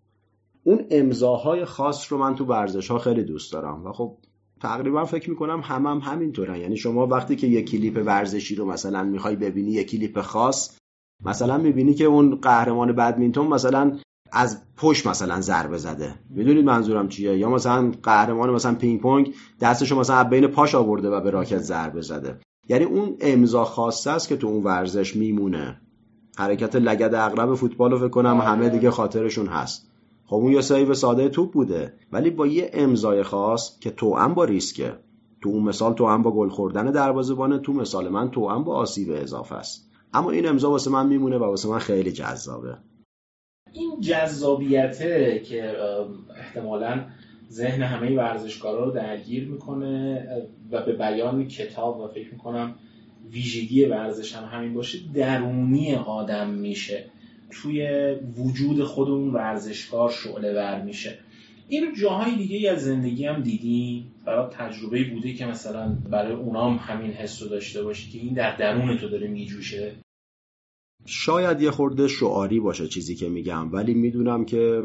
اون امضاهای خاص رو من تو ورزش ها خیلی دوست دارم و خب تقریبا فکر می‌کنم هم هم همینطورن. یعنی شما وقتی که یک کلیپ ورزشی رو مثلا می‌خوای ببینی یک کلیپ خاص مثلا می‌بینی که اون قهرمان بدمینتون مثلا از پشت مثلا ضربه زده. می‌دونید منظورم چیه؟ یا مثلا قهرمان مثلا پینگ پونگ دستشو مثلا بین پاش آورده و به راکت ضربه زده. یعنی اون امضا خاصه است که تو اون ورزش میمونه. حرکت لگد اغرب فوتبال رو فکر کنم همه دیگه خاطرشون هست. خب اون یه سیو ساده توپ بوده ولی با یه امضای خاص که تو هم با ریسکه. تو اون مثال تو هم با گل خوردن دروازه‌بان تو مثال من تو هم با آسیب اضافه است. اما این امضا واسه من میمونه و واسه من خیلی جذابه. این جذابیته که احتمالا ذهن همه ورزشکارا رو درگیر می‌کنه و به بیان کتاب و فکر می‌کنم ویژگی ورزش هم همین باشه درونی آدم میشه. توی وجود خود اون ورزشکار شعله ور میشه. این جاهای دیگه از زندگی هم دیدیم. برای تجربه بوده که مثلا برای اونام همین حس رو داشته باشی که این در درون تو داره میجوشه. شاید یه خورده شعاری باشه چیزی که میگم ولی می‌دونم که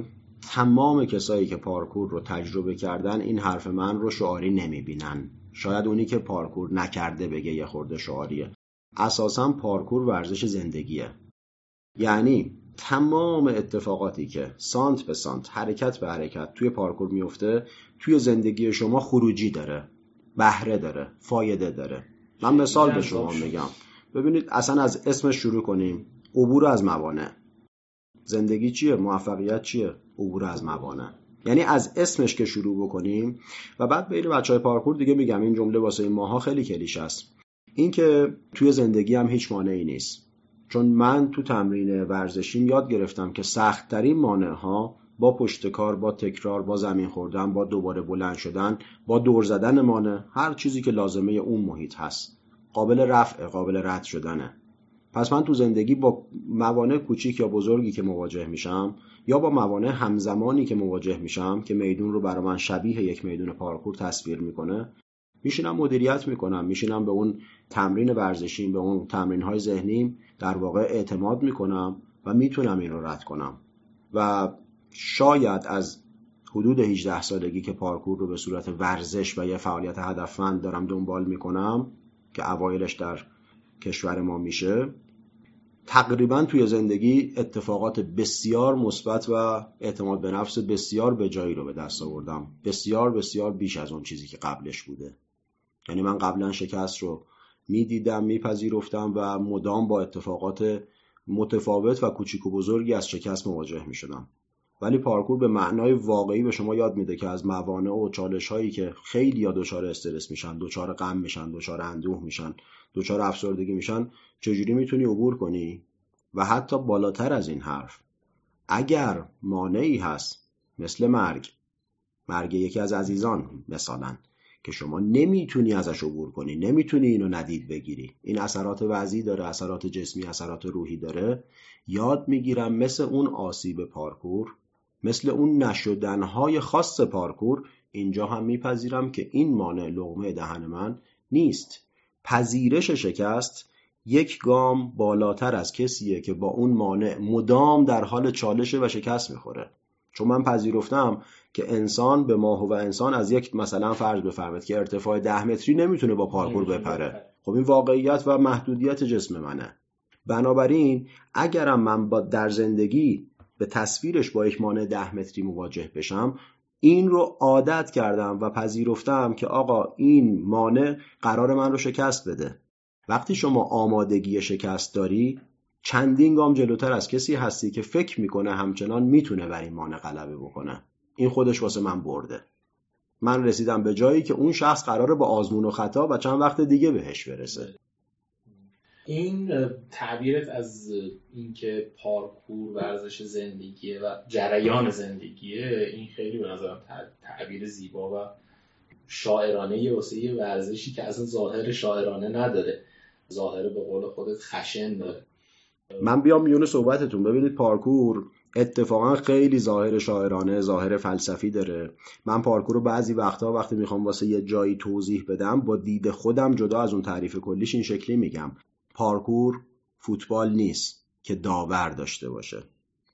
تمام کسایی که پارکور رو تجربه کردن این حرف من رو شعاری نمی‌بینن. شاید اونی که پارکور نکرده بگه یه خورده شعاریه. اساسا پارکور ورزش زندگیه. یعنی تمام اتفاقاتی که سانت به سانت حرکت به حرکت توی پارکور میفته توی زندگی شما خروجی داره بهره داره فایده داره. من مثال به شما میگم. ببینید اصلا از اسمش شروع کنیم. عبور از موانع. زندگی چیه؟ موفقیت چیه؟ عبور از موانع. یعنی از اسمش که شروع بکنیم و بعد بین بچه های پارکور دیگه میگم این جمله واسه این ماها خیلی کلیش است. اینکه توی زندگی هم هیچ مانعی نیست. چون من تو تمرین ورزشیم یاد گرفتم که سختترین مانع ها با پشتکار با تکرار با زمین خوردن با دوباره بلند شدن با دور زدن مانع هر چیزی که لازمه اون محیط هست. قابل رفع قابل رد شدنه. پس من تو زندگی با موانع کوچیک یا بزرگی که مواجه میشم یا با موانع همزمانی که مواجه میشم که میدون رو برای من شبیه یک میدون پارکور تصویر می‌کنه میشینم مدیریت می‌کنم میشینم به اون تمرین ورزشیم به اون تمرین های ذهنیم در واقع اعتماد می‌کنم و می‌تونم این رو رد کنم. و شاید از حدود 18 سالگی که پارکور رو به صورت ورزش و یه فعالیت هدفمند دارم دنبال می‌کنم که اوایلش در کشور ما میشه تقریبا توی زندگی اتفاقات بسیار مثبت و اعتماد به نفس بسیار به جایی رو به دست آوردم. بسیار بسیار بیش از اون چیزی که قبلش بوده. یعنی من قبلا شکست رو می‌دیدم میپذیرفتم و مدام با اتفاقات متفاوت و کوچیک و بزرگی از شکست مواجه می‌شدم. ولی پارکور به معنای واقعی به شما یاد میده که از موانع و چالش هایی که خیلی یا دچار استرس میشن دچار غم میشن دچار اندوه میشن دچار افسردگی میشن چجوری می‌تونی عبور کنی؟ و حتی بالاتر از این حرف اگر مانعی هست مثل مرگ مرگ یکی از عزیزان مثلا که شما نمی‌تونی ازش عبور کنی نمی‌تونی اینو ندید بگیری. این اثرات وضعی داره اثرات جسمی اثرات روحی داره. یاد می‌گیرم مثل اون آسیب پارکور مثل اون نشدنهای خاص پارکور اینجا هم میپذیرم که این مانع لغمه دهن من نیست. پذیرش شکست یک گام بالاتر از کسیه که با اون مانع مدام در حال چالشه و شکست می‌خوره. چون من پذیرفتم که انسان به ماه و انسان از یک مثلا فرض بفرمید که ارتفاع ده متری نمی‌تونه با پارکور بپره. خب این واقعیت و محدودیت جسم منه. بنابراین اگرم من با در زندگی به تصویرش با یک مانع ده متری مواجه بشم این رو عادت کردم و پذیرفتم که آقا این مانع قرار من رو شکست بده. وقتی شما آمادگی شکست داری چندین گام جلوتر از کسی هستی که فکر می‌کنه همچنان می‌تونه بر این مانع غلبه بکنه. این خودش واسه من برده. من رسیدم به جایی که اون شخص قراره با آزمون و خطا و چند وقت دیگه بهش برسه. این تعبیرت از اینکه پارکور ورزش زندگیه و جریان زندگیه این خیلی به نظرم تعبیر زیبا و شاعرانه واسه یه ورزشی که اصلا ظاهر شاعرانه نداره. ظاهر به قول خودت خشن داره. من بیام میون صحبتتون. ببینید پارکور اتفاقا خیلی ظاهر شاعرانه ظاهر فلسفی داره. من پارکور رو بعضی وقتها وقتی می‌خوام واسه یه جایی توضیح بدم با دید خودم جدا از اون تعریف کلیش این شکلی میگم. پارکور فوتبال نیست که داور داشته باشه.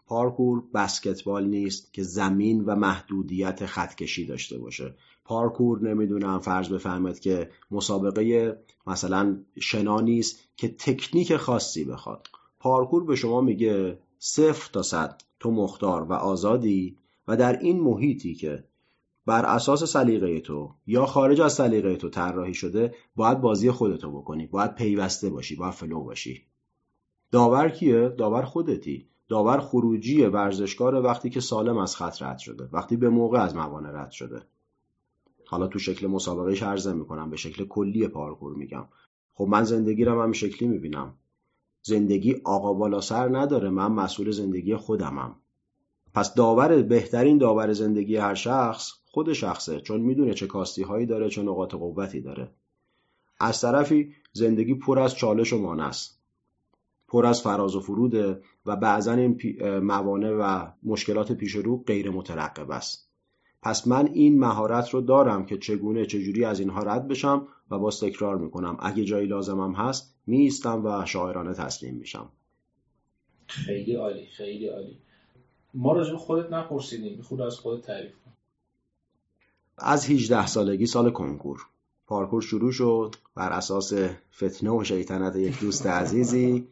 پارکور بسکتبال نیست که زمین و محدودیت خطکشی داشته باشه. پارکور نمی‌دونم فرض بفرمایید که مسابقه مثلا شنا نیست که تکنیک خاصی بخواد. پارکور به شما میگه صفر تا صد تو مختار و آزادی و در این محیطی که بر اساس سلیقه تو یا خارج از سلیقه تو طراحی شده باید بازی خودتو بکنی. باید پیوسته باشی باید flow باشی. داور کیه؟ داور خودتی. داور خروجی ورزشکار وقتی که سالم از خط رد شده وقتی به موقع از موانع رد شده. حالا تو شکل مسابقه عرضه می‌کنم به شکل کلی پارکور میگم. خب من زندگی رو هم شکلی می‌بینم. زندگی آقا بالا سر نداره من مسئول زندگی خودمم. پس داور بهترین داور زندگی هر شخص خود شخصه چون می‌دونه چه کاستی هایی داره چه نقاط قوتی داره. از طرفی زندگی پر از چالش و مانع است. پر از فراز و فروده و بعضا این موانع و مشکلات پیش رو غیر مترقب است. پس من این مهارت رو دارم که چگونه چجوری از اینها رد بشم و باز تکرار می‌کنم. اگه جایی لازمم هست میستم و شاعرانه تسلیم میشم. خیلی عالی خیلی عالی. ما راجع خودت نپرسیدیم. خود از خودت تعریف کن. از 18 سالگی سال کنکور. پارکور شروع شد بر اساس فتنه و شیطنت یک دوست عزیزی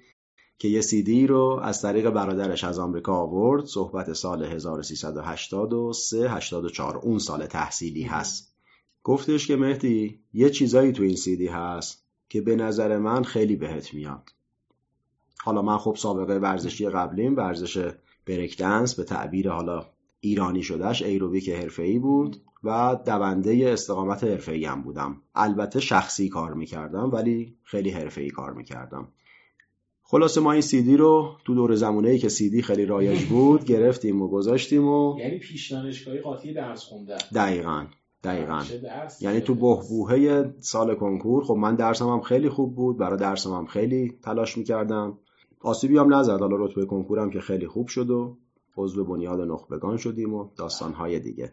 که یه سیدی رو از طریق برادرش از آمریکا آورد. صحبت سال 1383 84 اون سال تحصیلی هست. گفتش که مهدی یه چیزایی تو این سیدی هست که به نظر من خیلی بهت میاد. حالا من خب سابقه ورزشی قبلیم ورزش برکدنس به تعبیر حالا ایرانی شدهش ایروبیک حرفه‌ای بود و دونده استقامت حرفه‌ای هم بودم. البته شخصی کار می‌کردم ولی خیلی حرفه‌ای کار می‌کردم. خلاصه ما این سیدی رو تو دور زمونه که سیدی خیلی رایج بود گرفتیم و گذاشتیم و یعنی پیش دانشگاهی قاطی درس خوندن. دقیقا دقیقا. یعنی تو بهبوهه سال کنکور خب من درسم هم خیلی خوب بود برای درسم هم خیلی تلاش می‌کردم. آسیبی هم نزد حالا رتبه کنکورم که خیلی خوب شد و عضو بنیاد نخبگان شدیم و داستانهای دیگه.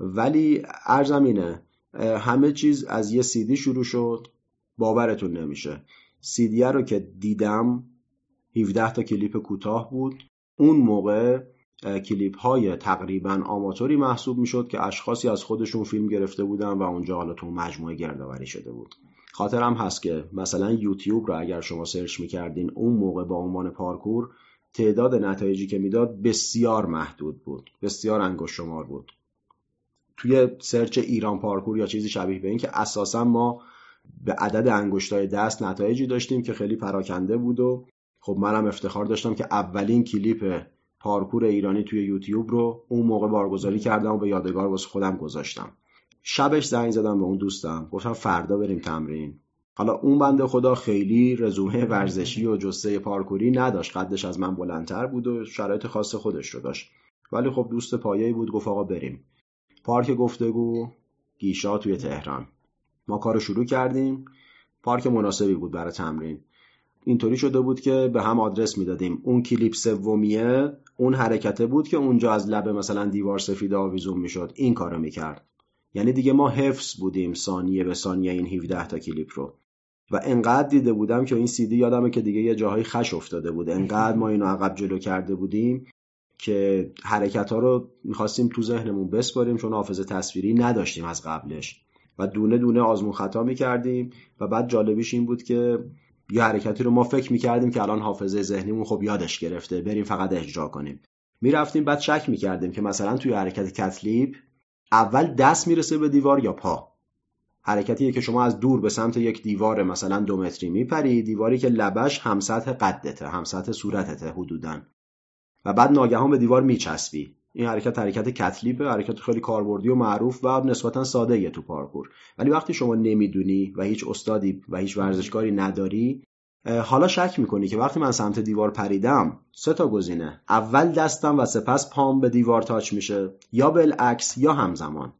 ولی ارزم اینه همه چیز از یه سیدی شروع شد باورتون نمیشه. سیدیه رو که دیدم 17 تا کلیپ کوتاه بود. اون موقع کلیپ های تقریبا آماتوری محسوب می‌شد که اشخاصی از خودشون فیلم گرفته بودن و اونجا حالا تو مجموعه گردآوری شده بود. خاطرم هست که مثلا یوتیوب رو اگر شما search می‌کردین اون موقع با عنوان پارکور تعداد نتایجی که می‌داد بسیار محدود بود بسیار انگشت شمار بود. توی search ایران پارکور یا چیزی شبیه به این که اساسا ما به عدد انگشتای دست نتایجی داشتیم که خیلی پراکنده بود و خب منم افتخار داشتم که اولین کلیپ پارکور ایرانی توی یوتیوب رو اون موقع بارگذاری کردم و به یادگار واسه خودم گذاشتم. شبش زنگ زدم به اون دوستم گفتم فردا بریم تمرین. حالا اون بنده خدا خیلی رزومه ورزشی و جسته پارکوری نداشت. قدش از من بلندتر بود و شرایط خاص خودش رو داشت. ولی خب دوست پایه‌ای بود گفت آقا بریم. پارک گفتگو گیشا توی تهران. ما کار شروع کردیم. پارک مناسبی بود برای تمرین. اینطوری شده بود که به هم آدرس می‌دادیم. اون کلیپ سومیه اون حرکته بود که اونجا از لبه مثلا دیوار سفید آویزون می‌شد. این کارو می‌کرد. یعنی دیگه ما حفظ بودیم ثانیه به ثانیه این 17 تا کلیپ رو. و انقدر دیده بودم که این سیدی یادمه که دیگه یه جاهای خش افتاده بود. انقدر ما اینو عقب جلو کرده بودیم که حرکت ها رو می‌خواستیم تو ذهنمون بسپاریم چون حافظه تصویری نداشتیم از قبلش. و دونه دونه آزمون خطا می‌کردیم و بعد جالبیش این بود که یه حرکتی رو ما فکر می‌کردیم که الان حافظه ذهنیمون خب یادش گرفته بریم فقط اجرا کنیم. می‌رفتیم بعد شک می‌کردیم که مثلا توی حرکت کتلیپ اول دست می‌رسه به دیوار یا پا. حرکتیه که شما از دور به سمت یک دیوار مثلا دو متری میپری دیواری که لبش هم سطح قدته هم سطح صورتته حدودا. و بعد ناگهان به دیوار میچسبی. این حرکت حرکت کتلیپه حرکت خیلی کاربردی و معروف و نسبتا ساده تو پارکور. ولی وقتی شما نمی‌دونی و هیچ استادی و هیچ ورزشکاری نداری حالا شک می‌کنی که وقتی من سمت دیوار پریدم سه تا گزینه. اول دستم و سپس پام به دیوار تاچ میشه یا بالعکس یا همزمان.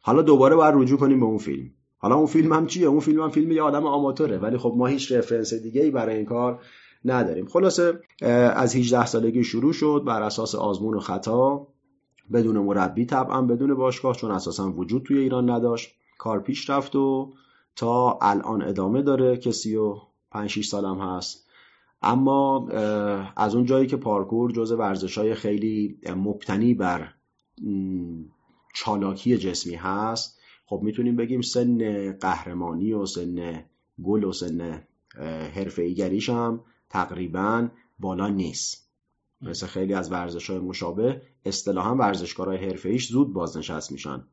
حالا دوباره باید رجوع کنیم به اون فیلم. حالا اون فیلم هم چیه؟ اون فیلم هم فیلم یه آدم آماتوره ولی خب ما هیچ رفرنس دیگه ای برای این کار نداریم. خلاصه از 18 سالگی شروع شد بر اساس آزمون و خطا. بدون مربی طبعا بدون باشگاه چون اساسا وجود توی ایران نداشت. کار پیش رفت و تا الان ادامه داره کسی و 5 6 سالم هست. اما از اون جایی که پارکور جز ورزش های خیلی مبتنی بر چالاکی جسمی هست خب می‌تونیم بگیم سن قهرمانی و سن گل و سن حرفه هم تقریبا بالا نیست. مثل خیلی از ورزش های مشابه اصطلاحا ورزشکارهای حرفه ایش زود بازنشست میشن.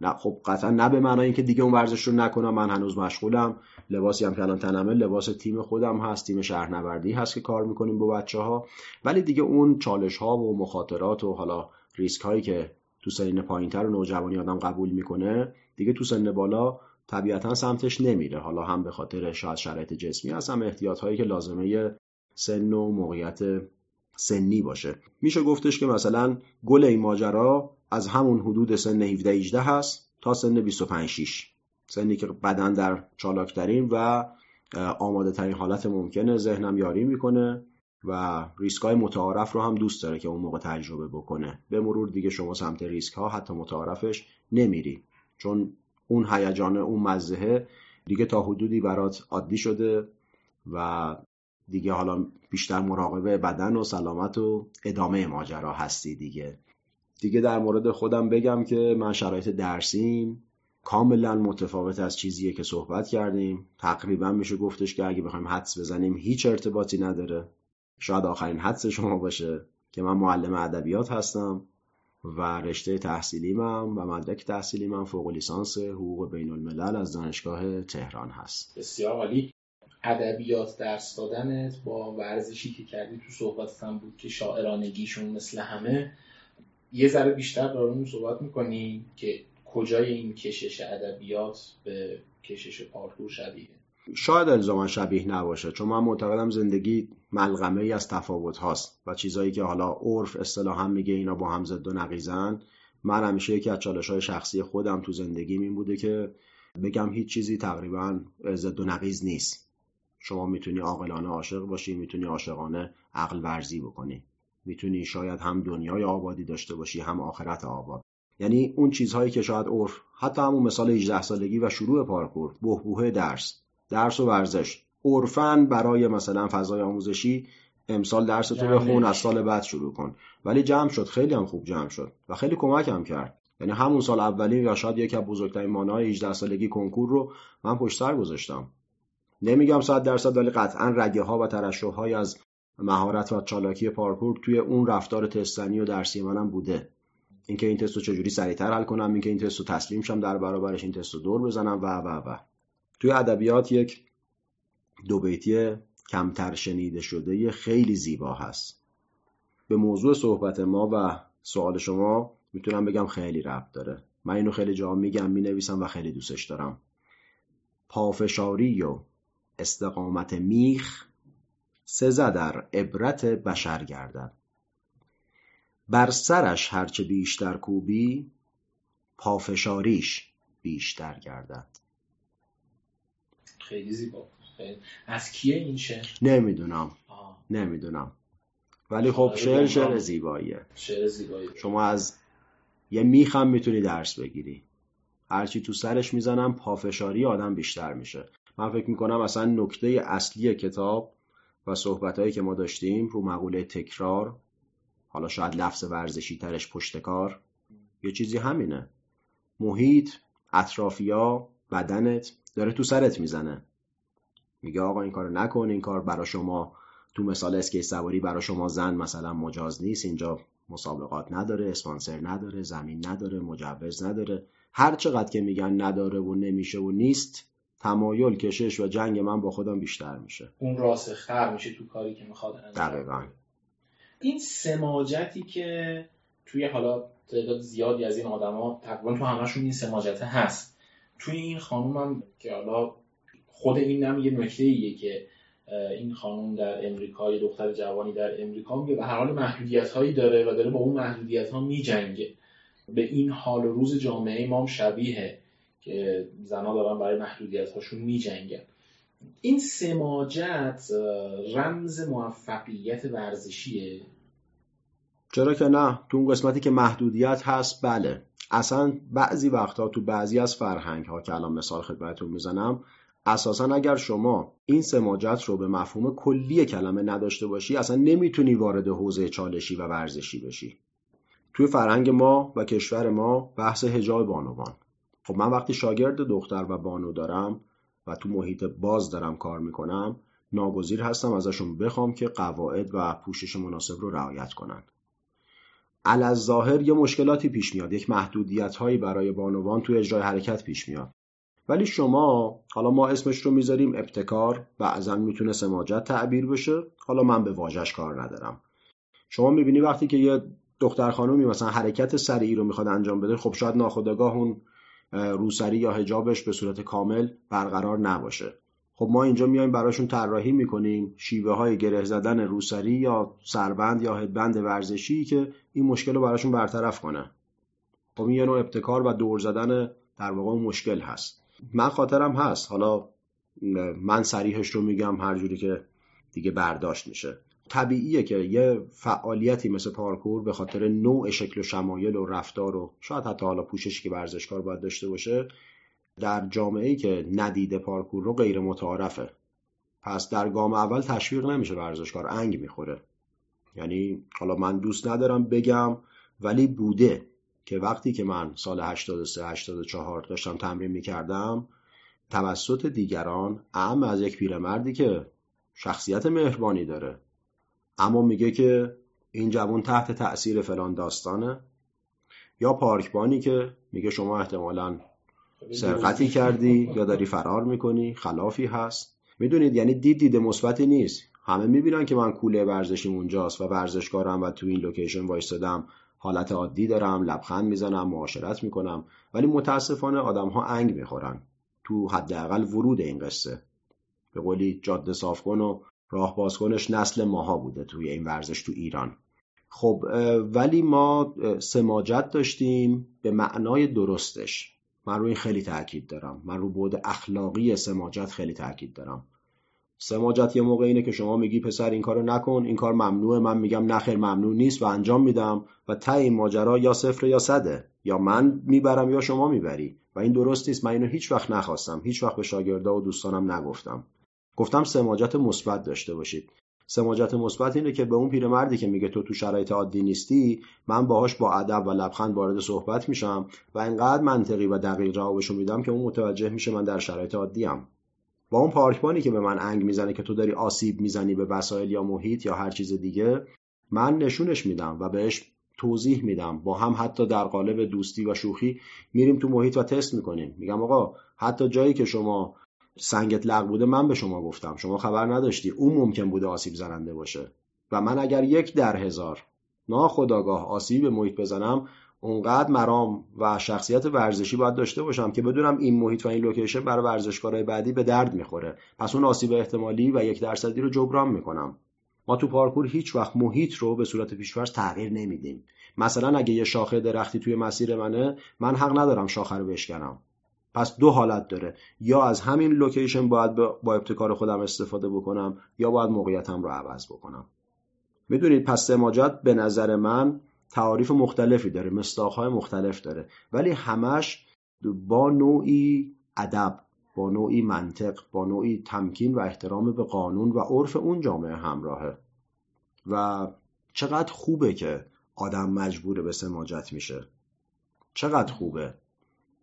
نه خب قطعا نه به معنای اینکه دیگه اون ورزش رو نکنم من هنوز مشغولم. لباسی هم که الان تنمه لباس تیم خودم هست تیم شهرنوردی هست که کار می‌کنیم با بچه ها ولی دیگه اون چالش ها و مخاطرات و حالا ریسک هایی که تو سن پایینتر و نوجوانی آدم قبول می‌کنه دیگه تو سن بالا طبیعتا سمتش نمیره. حالا هم به خاطر شاید شرایط جسمی هست هم احتیاط هایی که لازمه سن و موقعیت سنی باشه. میشه گفتش که مثلا گل این ماجرا از همون حدود سن 17 18 هست تا سن 25 6 سنی که بدن در چالاکترین و آماده ترین حالت ممکنه ذهنم یاری می‌کنه. و ریسک های متعارف رو هم دوست داره که اون موقع تجربه بکنه. به مرور دیگه شما سمت ریسک ها حتی متعارفش نمیری. چون اون هیجان اون مزهه دیگه تا حدودی برات عادی شده و دیگه حالا بیشتر مراقبه بدن و سلامت و ادامه ماجرا هستی دیگه. دیگه در مورد خودم بگم که من شرایط درسیم. کاملا متفاوت از چیزیه که صحبت کردیم. تقریبا میشه گفتش که اگه بخوایم حدس بزنیم هیچ ارتباطی نداره. شاید آخرین حدس شما باشه که من معلم ادبیات هستم و رشته تحصیلی من و مدرک تحصیلی من فوق لیسانس حقوق بین الملل از دانشگاه تهران هست. بسیار عالی. ادبیات درس دادنت با ورزشی که کردی تو صحبتتم بود که شاعرانگیشون مثل همه. یه ذره بیشتر دارون صحبت می‌کنی که کجای این کشش ادبیات به کشش پارکور شبیه؟ شاید الزاما شبیه نباشه چون من معتقدم زندگی ملغمه ای از تفاوت هاست و چیزایی که حالا عرف اصطلاحا میگه اینا با هم ضد و نقیزن. من همیشه یکی از چالش های شخصی خودم تو زندگی این بوده که بگم هیچ چیزی تقریبا ضد و نقیز نیست. شما می‌تونی عاقلانه عاشق باشی می‌تونی عاشقانه عقل ورزی بکنی. می‌تونی شاید هم دنیای آبادی داشته باشی هم آخرت آباد. یعنی اون چیزهایی که شاید عرف حتی همون مثال 18 سالگی و شروع پارکور بهبوه درس. درس و ورزش. عرفا برای مثلا فضای آموزشی امسال درس تو بخون از سال بعد شروع کن. ولی جمع شد خیلی هم خوب جمع شد و خیلی کمک هم کرد. یعنی همون سال اولی یا شاید یکی از بزرگترین مانای 18 سالگی کنکور رو من پشت سر گذاشتم. نمیگم صد درصد ولی قطعا رگه ها و ترشح های از مهارت و چالاکی پارکور توی اون رفتار تستنی و درسی منم بوده. اینکه این تست رو چجوری سریعتر حل کنم اینکه این تست رو تسلیم شم در برابرش این تست رو دور بزنم و و و. توی ادبیات یک دو بیتی کمتر شنیده شده خیلی زیبا هست. به موضوع صحبت ما و سوال شما می‌تونم بگم خیلی ربط داره. من اینو خیلی جا میگم می‌نویسم و خیلی دوستش دارم. پافشاری و استقامت میخ سزه در عبرت بشر گردد بر سرش هرچه بیشتر کوبی پافشاریش بیشتر گردد. خیلی زیبا. از کیه این شعر؟ نمی‌دونم. نمی‌دونم. ولی خب شعر شعر زیباییه. شعر زیبایی شما از یه میخم می‌تونی درس بگیری. هرچی تو سرش می‌زنم پافشاری آدم بیشتر میشه. من فکر می‌کنم اصلا نکته اصلی کتاب و صحبت که ما داشتیم رو مقوله تکرار حالا شاید لفظ ورزشی ترش پشتکار یه چیزی همینه. محیط اطرافیا بدنت داره تو سرت می‌زنه. میگه آقا این کار نکن این کار برا شما تو مثال اسکی سواری برا شما زن مثلا مجاز نیست اینجا مسابقات نداره اسپانسر نداره زمین نداره مجوز نداره. هر چقدر که میگن نداره و نمیشه و نیست تمایل کشش و جنگ من با خودم بیشتر میشه. اون راسختر میشه تو کاری که می‌خواد انجام دقیقا. این سماجتی که توی حالا تعداد زیادی از این آدما تقریبا تو همشون این سماجته هست. توی این خانوم هم که حالا خود این هم یه نکته ایه که این خانوم در امریکا یه دختر جوانی در امریکا میگه به هر حال محدودیت هایی داره و داره با اون محدودیت ها میجنگه. به این حال و روز جامعه ما هم شبیه که زنها دارن برای محدودیت هاشون میجنگن. این سماجت رمز موفقیت ورزشیه؟ چرا که نه؟ تو اون قسمتی که محدودیت هست بله. اصلا بعضی وقتها تو بعضی از فرهنگ ها که الان مثال خدمتتون می‌زنم اساسا اگر شما این سماجت رو به مفهوم کلی کلمه نداشته باشی اصلا نمی‌تونی وارد حوزه چالشی و ورزشی بشی. توی فرهنگ ما و کشور ما بحث هجاب بانوان. خب من وقتی شاگرد دختر و بانو دارم و تو محیط باز دارم کار می‌کنم ناگزیر هستم ازشون بخوام که قواعد و پوشش مناسب رو رعایت کنن. از ظاهر یه مشکلاتی پیش میاد یک محدودیت هایی برای بانوان توی اجرای حرکت پیش میاد. ولی شما حالا ما اسمش رو می‌ذاریم ابتکار بعضا می‌تونه سماجت تعبیر بشه. حالا من به واژش کار ندارم. شما می‌بینی وقتی که یه دختر خانومی مثلا حرکت سریعی رو می‌خواد انجام بده خب شاید ناخودآگاه اون روسری یا هجابش به صورت کامل برقرار نباشه. خب ما اینجا میایم براشون طراحی می‌کنیم شیوه های گره زدن روسری یا سربند یا هدبند ورزشی که این مشکل رو براشون برطرف کنه. خب این یه نوع ابتکار و دور زدن در واقع مشکل هست. من خاطرم هست. حالا من سریحش رو میگم هر جوری که دیگه برداشت میشه. طبیعیه که یه فعالیتی مثل پارکور به خاطر نوع شکل و شمایل و رفتار و شاید حتی حالا پوششی که ورزشکار باید داشته باشه در جامعه که ندیده پارکور رو غیر متعارفه. پس در گام اول تشویق نمیشه ورزشکار انگ می‌خوره. یعنی حالا من دوست ندارم بگم ولی بوده. که وقتی که من سال 83 84 داشتم تمرین می‌کردم توسط دیگران اعم از یک پیرمردی که شخصیت مهربانی داره اما میگه که این جوان تحت تاثیر فلان داستانه. یا پارکبانی که میگه شما احتمالا سرقتی کردی یا داری فرار می‌کنی خلافی هست. می‌دونید یعنی دید دید مثبتی نیست. همه می‌بینن که من کوله ورزشیم اونجاست و ورزشکارم و تو این لوکیشن وایستادم. حالت عادی دارم لبخند می‌زنم معاشرت می‌کنم ولی متاسفانه آدم ها انگ می‌خورن. تو حداقل ورود این قصه. به قولی جاده صاف کن و راه باز کنش نسل ماها بوده توی این ورزش تو ایران. خب ولی ما سماجت داشتیم به معنای درستش. من روی این خیلی تاکید دارم. من رو بود اخلاقی سماجت خیلی تاکید دارم. سماجت یه موقع اینه که شما میگی پسر این کارو نکن این کار ممنوعه من میگم نخیر ممنوع نیست و انجام میدم و تا این ماجرا یا صفر یا صده یا من می‌برم یا شما می‌بری و این درست نیست. من اینو هیچ وقت نخواستم. هیچ وقت به شاگردا و دوستانم نگفتم. گفتم سماجت مثبت داشته باشید. سماجت مثبت اینه که به اون پیرمردی که میگه تو تو شرایط عادی نیستی من باهاش با ادب و لبخند وارد صحبت میشم و انقدر منطقی و دقیق جوابشو میدم که اون متوجه میشه من در شرایط عادی ام با اون پارکبانی که به من انگ می‌زنه که تو داری آسیب می‌زنی به وسایل یا محیط یا هر چیز دیگه من نشونش میدم و بهش توضیح میدم. با هم حتی در قالب دوستی و شوخی میریم تو محیط و تست می‌کنیم. میگم آقا حتی جایی که شما سنگت لغ بوده من به شما گفتم. شما خبر نداشتی. اون ممکن بوده آسیب زننده باشه. و من اگر یک در هزار ناخداگاه آسیب به محیط بزنم اونقدر مرام و شخصیت ورزشی باید داشته باشم که بدونم این محیط و این لوکیشن برای ورزشکارهای بعدی به درد می‌خوره. پس اون آسیب احتمالی و یک درصدی رو جبران می‌کنم. ما تو پارکور هیچ وقت محیط رو به صورت پیشفرض تغییر نمیدیم. مثلا اگه یه شاخه درختی توی مسیر منه من حق ندارم شاخه رو بشکنم. پس دو حالت داره. یا از همین لوکیشن باید با ابتکار خودم استفاده بکنم یا باید موقعیتم رو عوض بکنم. می‌دونید پس سماجت به نظر من تعاریف مختلفی داره مستاخهای مختلف داره. ولی همش با نوعی ادب با نوعی منطق با نوعی تمکین و احترام به قانون و عرف اون جامعه همراهه. و چقدر خوبه که آدم مجبور به سماجت میشه. چقدر خوبه.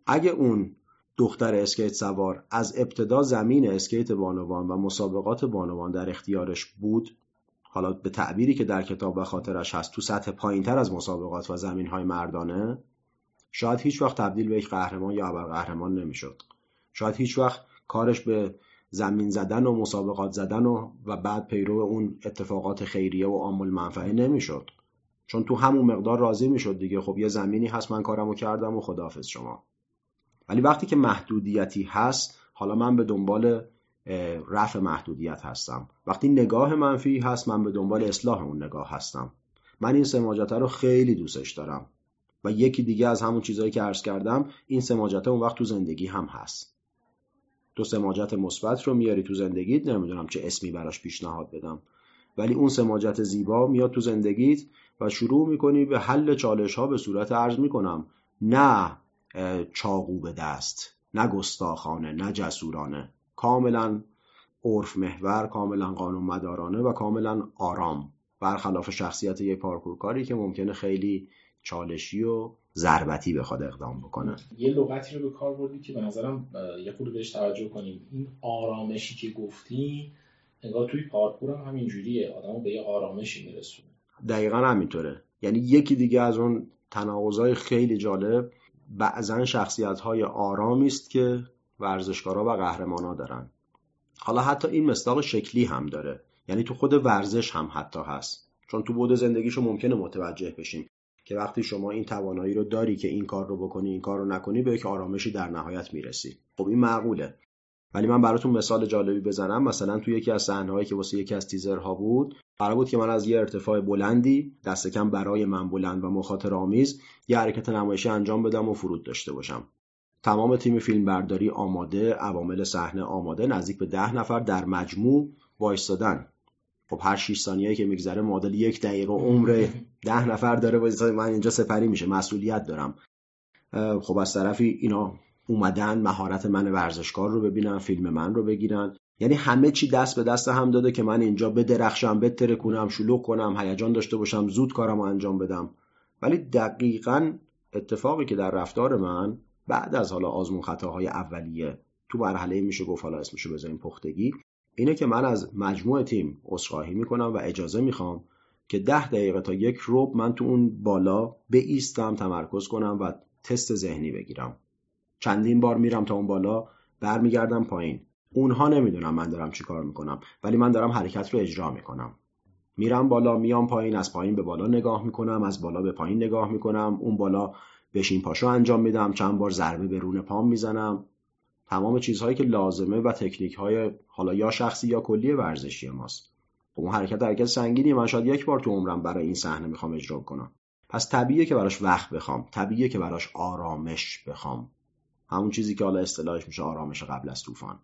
اگه اون دختر اسکیت سوار از ابتدا زمین اسکیت بانوان و مسابقات بانوان در اختیارش بود حالا به تعبیری که در کتاب و خاطرش هست تو سطح پایینتر از مسابقات و زمین های مردانه شاید هیچ وقت تبدیل به یک قهرمان یا قهرمان نمی‌شد. شاید هیچ وقت کارش به زمین زدن و مسابقات زدن و, و بعد پیرو اون اتفاقات خیریه و عام‌المنفعه نمی‌شد. چون تو همون مقدار راضی می‌شد دیگه. خب یه زمینی هست من کارمو کردم و خداحافظ شما. ولی وقتی که محدودیتی هست حالا من به دنبال رفع محدودیت هستم. وقتی نگاه منفی هست من به دنبال اصلاح اون نگاه هستم. من این سماجته رو خیلی دوستش دارم. و یکی دیگه از همون چیزهایی که عرض کردم این سماجته اون وقت تو زندگی هم هست. تو سماجت مثبت رو میاری تو زندگیت نمی‌دونم چه اسمی براش پیشنهاد بدم. ولی اون سماجت زیبا میاد تو زندگیت و شروع می‌کنی به حل چالش ها به صورت عرض می‌کنم. نه چاقو به دست نه گستاخانه نه جسورانه. کاملا عرف محور کاملا قانون مدارانه و کاملا آرام برخلاف شخصیت یک پارکورکاری که ممکنه خیلی چالشی و ضربتی بخواد اقدام بکنه. یه لغتی رو به کار بردی که به نظرم یه خورده بهش توجه کنیم. این آرامشی که گفتی انگار توی پارکور هم همینجوریه. آدمو به یه آرامشی میرسونه. دقیقا همینطوره. یعنی یکی دیگه از اون تناقضای خیلی جالب بعضا شخصیت های آرامی است که ورزشکارا و قهرمانا دارن. حالا حتی این مصداق شکلی هم داره. یعنی تو خود ورزش هم حتی هست. چون تو بود زندگیشو ممکنه متوجه بشین که وقتی شما این توانایی رو داری که این کار رو بکنی این کار رو نکنی به یک آرامشی در نهایت می‌رسی. خب این معقوله. ولی من براتون مثال جالبی بزنم. مثلا تو یکی از صحنه‌هایی که واسه یکی از تیزرها بود قرار بود که من از یه ارتفاع بلندی دست کم برای من بلند و مخاطر آمیز یه حرکت نمایشی انجام بدم و فرود داشته باشم. تمام تیم فیلمبرداری آماده عوامل صحنه آماده نزدیک به ده نفر در مجموع وایستادن. خب هر 6 ثانیه که میگذره معادل یک دقیقه عمر ده نفر داره من اینجا سپری میشه مسئولیت دارم. خب از طرفی اینا اومدن مهارت من ورزشکار رو ببینن فیلم من رو بگیرن. یعنی همه چی دست به دست هم داده که من اینجا بدرخشم بتره کنم شلوغ کنم هیجان داشته باشم زود کارم رو انجام بدم. ولی دقیقا اتفاقی که در رفتار من بعد از حالا آزمون خطاهای اولیه تو مرحله میشه گفت حالا اسمشو بذاریم پختگی. اینه که من از مجموع تیم عذرخواهی می‌کنم و اجازه می‌خوام که ده دقیقه تا یک روب من تو اون بالا ایستم تمرکز کنم و تست ذهنی بگیرم. چندین بار میرم تا اون بالا برمیگردم پایین. اونها نمی‌دونم من دارم چی کار می‌کنم ولی من دارم حرکت رو اجرا می‌کنم. میرم بالا میام پایین از پایین به بالا نگاه می‌کنم از بالا به پایین نگاه می‌کنم. اون بالا بشین پاشو انجام میدم چند بار ضربه به رون پام می‌زنم. تمام چیزهایی که لازمه و تکنیک های حالا یا شخصی یا کلی ورزشی ماست. خب اون حرکت حرکت سنگینی من شاید یک بار تو عمرم برای این صحنه می‌خوام اجرا کنم. پس طبیعیه که براش وقت بخوام طبیعیه که براش آرامش بخوام. همون چیزی که حالا اصطلاحش میشه آرامش قبل از طوفان.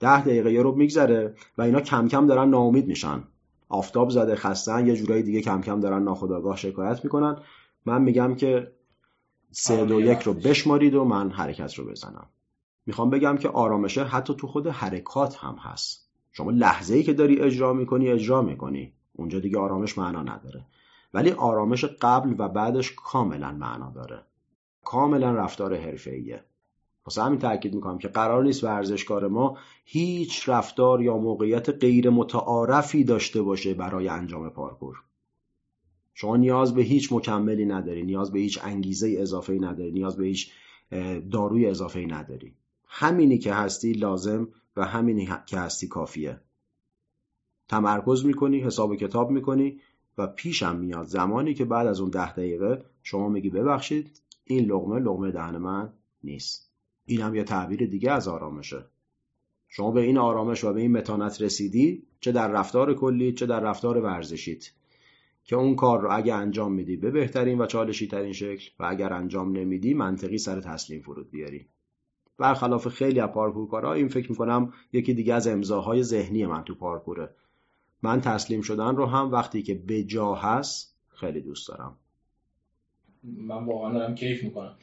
ده دقیقه یه رو میگذره و اینا کم کم دارن ناامید میشن. آفتاب زده خستن یه جورایی دیگه کم کم دارن ناخداگاه شکایت می‌کنن. من میگم که سه دو یک رو بشمارید و من حرکت رو بزنم. می‌خوام بگم که آرامشه حتی تو خود حرکات هم هست. شما لحظه ای که داری اجرا می‌کنی اجرا می‌کنی. اونجا دیگه آرامش معنا نداره. ولی آرامش قبل و بعدش کاملا معنا داره. کاملا رفتار حرفه‌ایه. واسه همین تاکید می‌کنم که قرار نیست ورزشکار ما هیچ رفتار یا موقعیت غیر متعارفی داشته باشه برای انجام پارکور. شما نیاز به هیچ مکملی نداری نیاز به هیچ انگیزه اضافه نداری نیاز به هیچ داروی اضافه نداری. همینی که هستی لازم و همینی که هستی کافیه. تمرکز می‌کنی حساب کتاب می‌کنی و پیشم میاد زمانی که بعد از اون ده دقیقه شما میگی ببخشید این لغمه لغمه دهن من نیست. این هم یه تعبیر دیگه از آرامشه. شما به این آرامش و به این متانت رسیدی چه در رفتار کلی چه در رفتار ورزشیت. که اون کار رو اگه انجام میدی به بهترین و چالشی ترین شکل و اگر انجام نمیدی منطقی سر تسلیم فرود بیاری. برخلاف خیلی از پارکورکارا این فکر می‌کنم یکی دیگه از امضاهای ذهنی من تو پارکوره. من تسلیم شدن رو هم وقتی که به جا هست خیلی دوست دارم. من واقعا دارم کیف می‌کنم.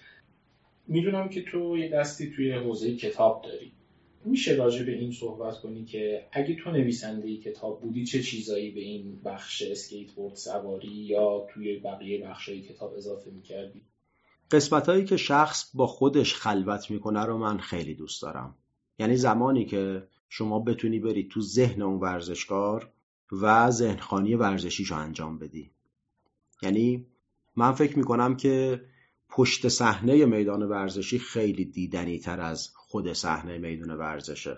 می‌دونم که تو یه دستی توی حوزه کتاب داری. میشه راجع به این صحبت کنی که اگه تو نویسنده کتاب بودی چه چیزایی به این بخش اسکیت بورد سواری یا توی بقیه بخشای کتاب اضافه می‌کردی؟ قسمت هایی که شخص با خودش خلوت می‌کنه رو من خیلی دوست دارم. یعنی زمانی که شما بتونی بری تو ذهن اون ورزشکار و ذهنخانی ورزشیش رو انجام بدی. یعنی من فکر می‌کنم که پشت صحنه میدان ورزشی خیلی دیدنی تر از خود صحنه میدان ورزشه.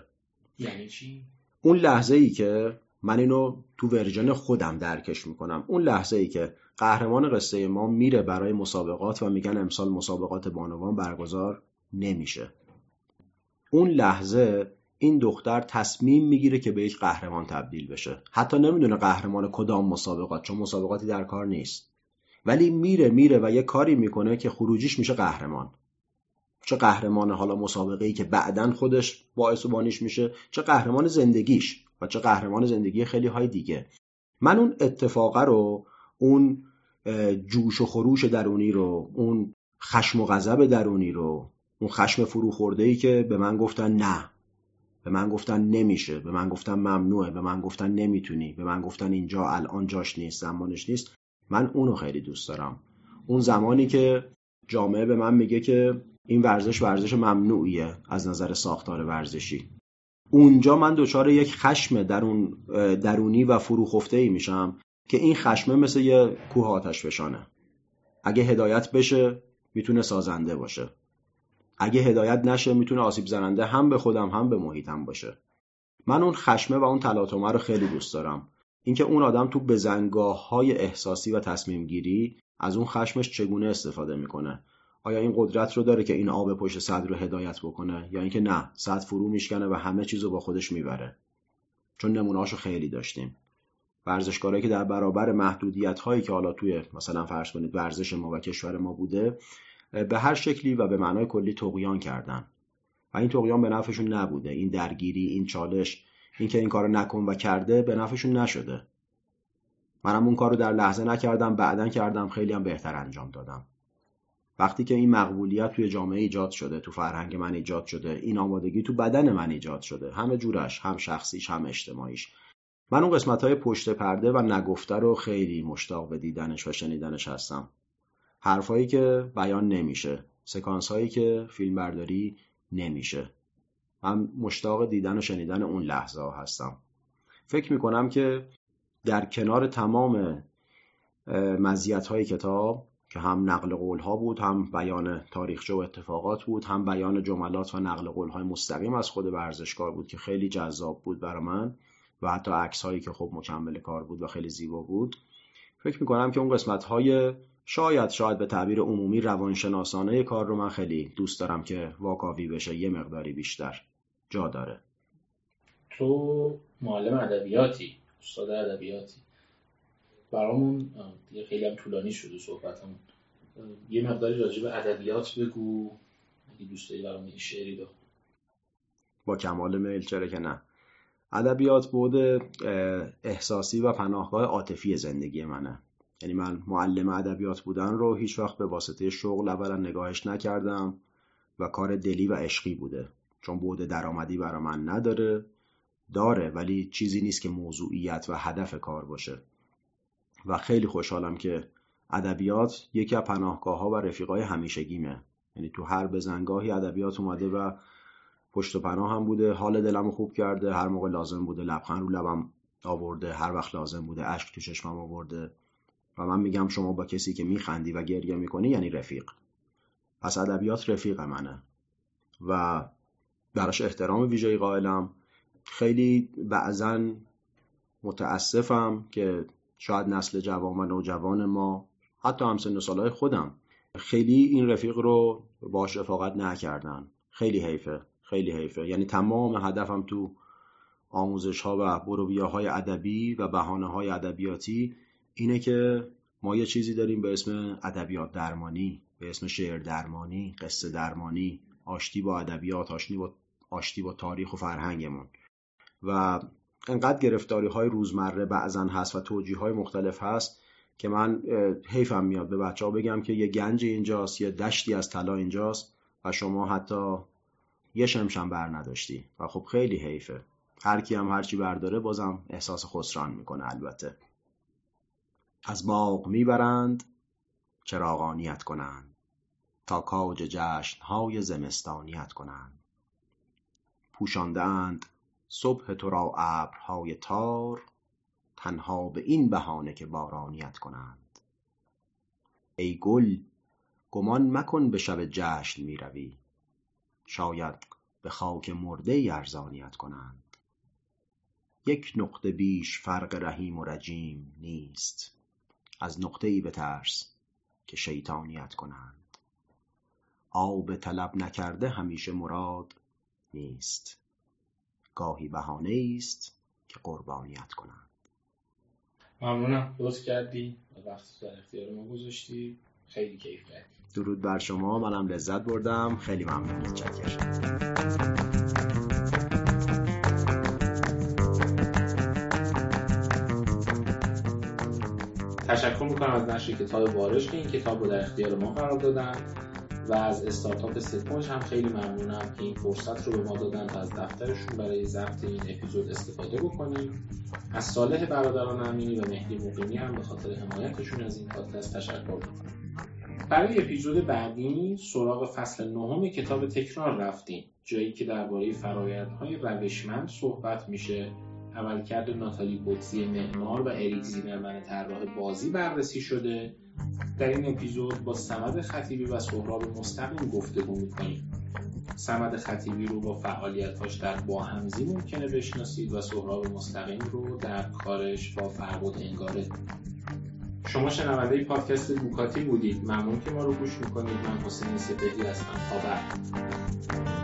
یعنی چی؟ اون لحظه ای که من اینو تو ورژن خودم درکش می‌کنم اون لحظه ای که قهرمان قصه ما میره برای مسابقات و میگن امسال مسابقات بانوان برگزار نمیشه. اون لحظه این دختر تصمیم می‌گیره که به یک قهرمان تبدیل بشه. حتی نمی‌دونه قهرمان کدام مسابقات چون مسابقاتی در کار نیست. ولی میره میره و یه کاری می‌کنه که خروجیش میشه قهرمان. چه قهرمان حالا مسابقه ای که بعدا خودش باعث و بانیش میشه چه قهرمان زندگیش و چه قهرمان زندگی خیلی های دیگه. من اون اتفاقه رو اون جوش و خروش درونی رو اون خشم و غضب درونی رو اون خشم فرو خورده ای که به من گفتن نه به من گفتن نمیشه به من گفتن ممنوعه به من گفتن نمی‌تونی به من گفتن اینجا الان جاش نیست زمانش نیست من اونو خیلی دوست دارم. اون زمانی که جامعه به من میگه که این ورزش ورزش ممنوعیه از نظر ساختار ورزشی. اونجا من دچار یک خشم درون درونی و فروخفته ای میشم که این خشمه مثل یه کوه آتش بشانه اگه هدایت بشه می‌تونه سازنده باشه. اگه هدایت نشه می‌تونه آسیب زننده هم به خودم هم به محیطم باشه. من اون خشمه و اون تلاطمه رو خیلی دوست دارم. اینکه اون آدم تو بزنگاه های احساسی و تصمیم گیری از اون خشمش چگونه استفاده می‌کنه. آیا این قدرت رو داره که این آب پشت صد رو هدایت بکنه؟ یا اینکه نه صد فرو میشکنه و همه چیز رو با خودش می‌بره. چون نمونهاشو خیلی داشتیم. ورزشکارایی که در برابر محدودیت هایی که حالا توی مثلا فرض کنید ورزش ما و کشور ما بوده به هر شکلی و به معنای کلی تقیان کردن. و این تقیان به نفعشون نبوده. این درگیری این چالش اینکه این کارو نکن و کرده به نفعشون نشده. منم اون کارو در لحظه نکردم بعدا کردم خیلی هم بهتر انجام دادم. وقتی که این مقبولیت توی جامعه ایجاد شده تو فرهنگ من ایجاد شده این آمادگی تو بدن من ایجاد شده همه جورش هم شخصیش هم اجتماعیش. من اون قسمت های پشت پرده و نگفته رو خیلی مشتاق به دیدنش و شنیدنش هستم. حرفایی که بیان نمیشه. سکانس هایی که فیلم برداری نمیشه. هم مشتاق دیدن و شنیدن اون لحظه ها هستم. فکر می‌کنم که در کنار تمام مزیت های کتاب که هم نقل قول ها بود هم بیان تاریخچه و اتفاقات بود هم بیان جملات و نقل قول های مستقیم از خود ورزشکار بود که خیلی جذاب بود برای من و حتی عکس هایی که خب مکمل کار بود و خیلی زیبا بود. فکر می‌کنم که اون قسمت های شاید شاید به تعبیر عمومی روانشناسانه کار رو من خیلی دوست دارم که واکاوی بشه یه مقداری بیشتر جا داره. تو معلم ادبیاتی استاد ادبیاتی. برامون دیگه خیلی هم طولانی شده صحبتمون. یه مقداری راجع به ادبیات بگو. اگه دوست داری برامون یه شعری بخون. با کمال میل چرا که نه. ادبیات بود احساسی و پناهگاه عاطفی زندگی منه. یعنی من معلم ادبیات بودن رو هیچ وقت به واسطه شغل اولا نگاهش نکردم و کار دلی و عشقی بوده. چون بود درآمدی برا من نداره داره ولی چیزی نیست که موضوعیت و هدف کار باشه. و خیلی خوشحالم که ادبیات یکی از پناهگاه ها و رفیقای همیشگیمه. یعنی تو هر بزنگاهی ادبیات اومده و پشت و پناه هم بوده حال دلم خوب کرده هر موقع لازم بوده لبخند رو لبم آورده هر وقت لازم بوده اشک تو چشمم آورده و من میگم شما با کسی که میخندی و گریه می‌کنی یعنی رفیق. پس ادبیات رفیق منه و براش احترام ویژه‌ای قائلم. خیلی بعضا متاسفم که شاید نسل جوان و نوجوان ما حتی همسن سالهای خودم خیلی این رفیق رو باش رفاقت نکردن. خیلی حیفه خیلی حیفه. یعنی تمام هدفم تو آموزش ها و بروبیه های ادبی و بهانه های ادبیاتی اینه که ما یه چیزی داریم به اسم ادبیات درمانی به اسم شعر درمانی قصه درمانی آشتی با ادبیات آشتی با آشتی با تاریخ و فرهنگمون. و انقدر گرفتاری های روزمره بعضا هست و توجیه های مختلف هست که من حیفم میاد به بچه ها بگم که یه گنج اینجاست یه دشتی از طلا اینجاست و شما حتی یه شمشم بر نداشتی و خب خیلی حیفه. هر کی هم هرچی برداره بازم احساس خسران می‌کنه البته. از باغ می‌برند چراغانیت کنند. تا کاج جشن های زمستانیت کنند. پوشاندهاند صبح تو را ابرهای تار تنها به این بهانه که بارانیت کنند. ای گل گمان مکن به شب جشن می روی. شاید به خاک مرده ارزانیت کنند. یک نقطه بیش فرق رحیم و رجیم نیست. از نقطه ای بترس که شیطانیت کنند. آب طلب نکرده همیشه مراد نیست. گاهی بهانه‌ای است که قربانیت کنند. ممنونم. لطف کردی و وقت در اختیار ما گذاشتی. خیلی کیف کردی درود بر شما. منم لذت بردم. خیلی ممنون. متشکرم. تشکر می‌کنم از نشر کتاب بارش که این کتاب رو در اختیار ما قرار دادن. و از استارتاپ Setpoint هم خیلی ممنونم که این فرصت رو به ما دادن از دفترشون برای ضبط این اپیزود استفاده بکنیم. از صالح برادران امینی و مهدی مقیمی هم به خاطر حمایتشون از این پادکست تشکر می‌کنم. برای اپیزود بعدی سراغ فصل نهم کتاب تکرار رفتیم جایی که درباره فرایندهای روشمند صحبت میشه. عملکرد ناتالی بوتزی معمار و اریک زیمرمن طراح بازی بررسی شده. در این اپیزود با سمد خطیبی و سهراب مستقیم گفتگو می‌کنیم. سمد خطیبی رو با فعالیتاش در با همزی ممکنه بشناسید و سهراب مستقیم رو در کارش با فربود انگاره. شما شنونده پادکست بوکاتی بودید. ممنون که ما رو گوش می‌کنید. من حسین سپهری هستم. تا بعد.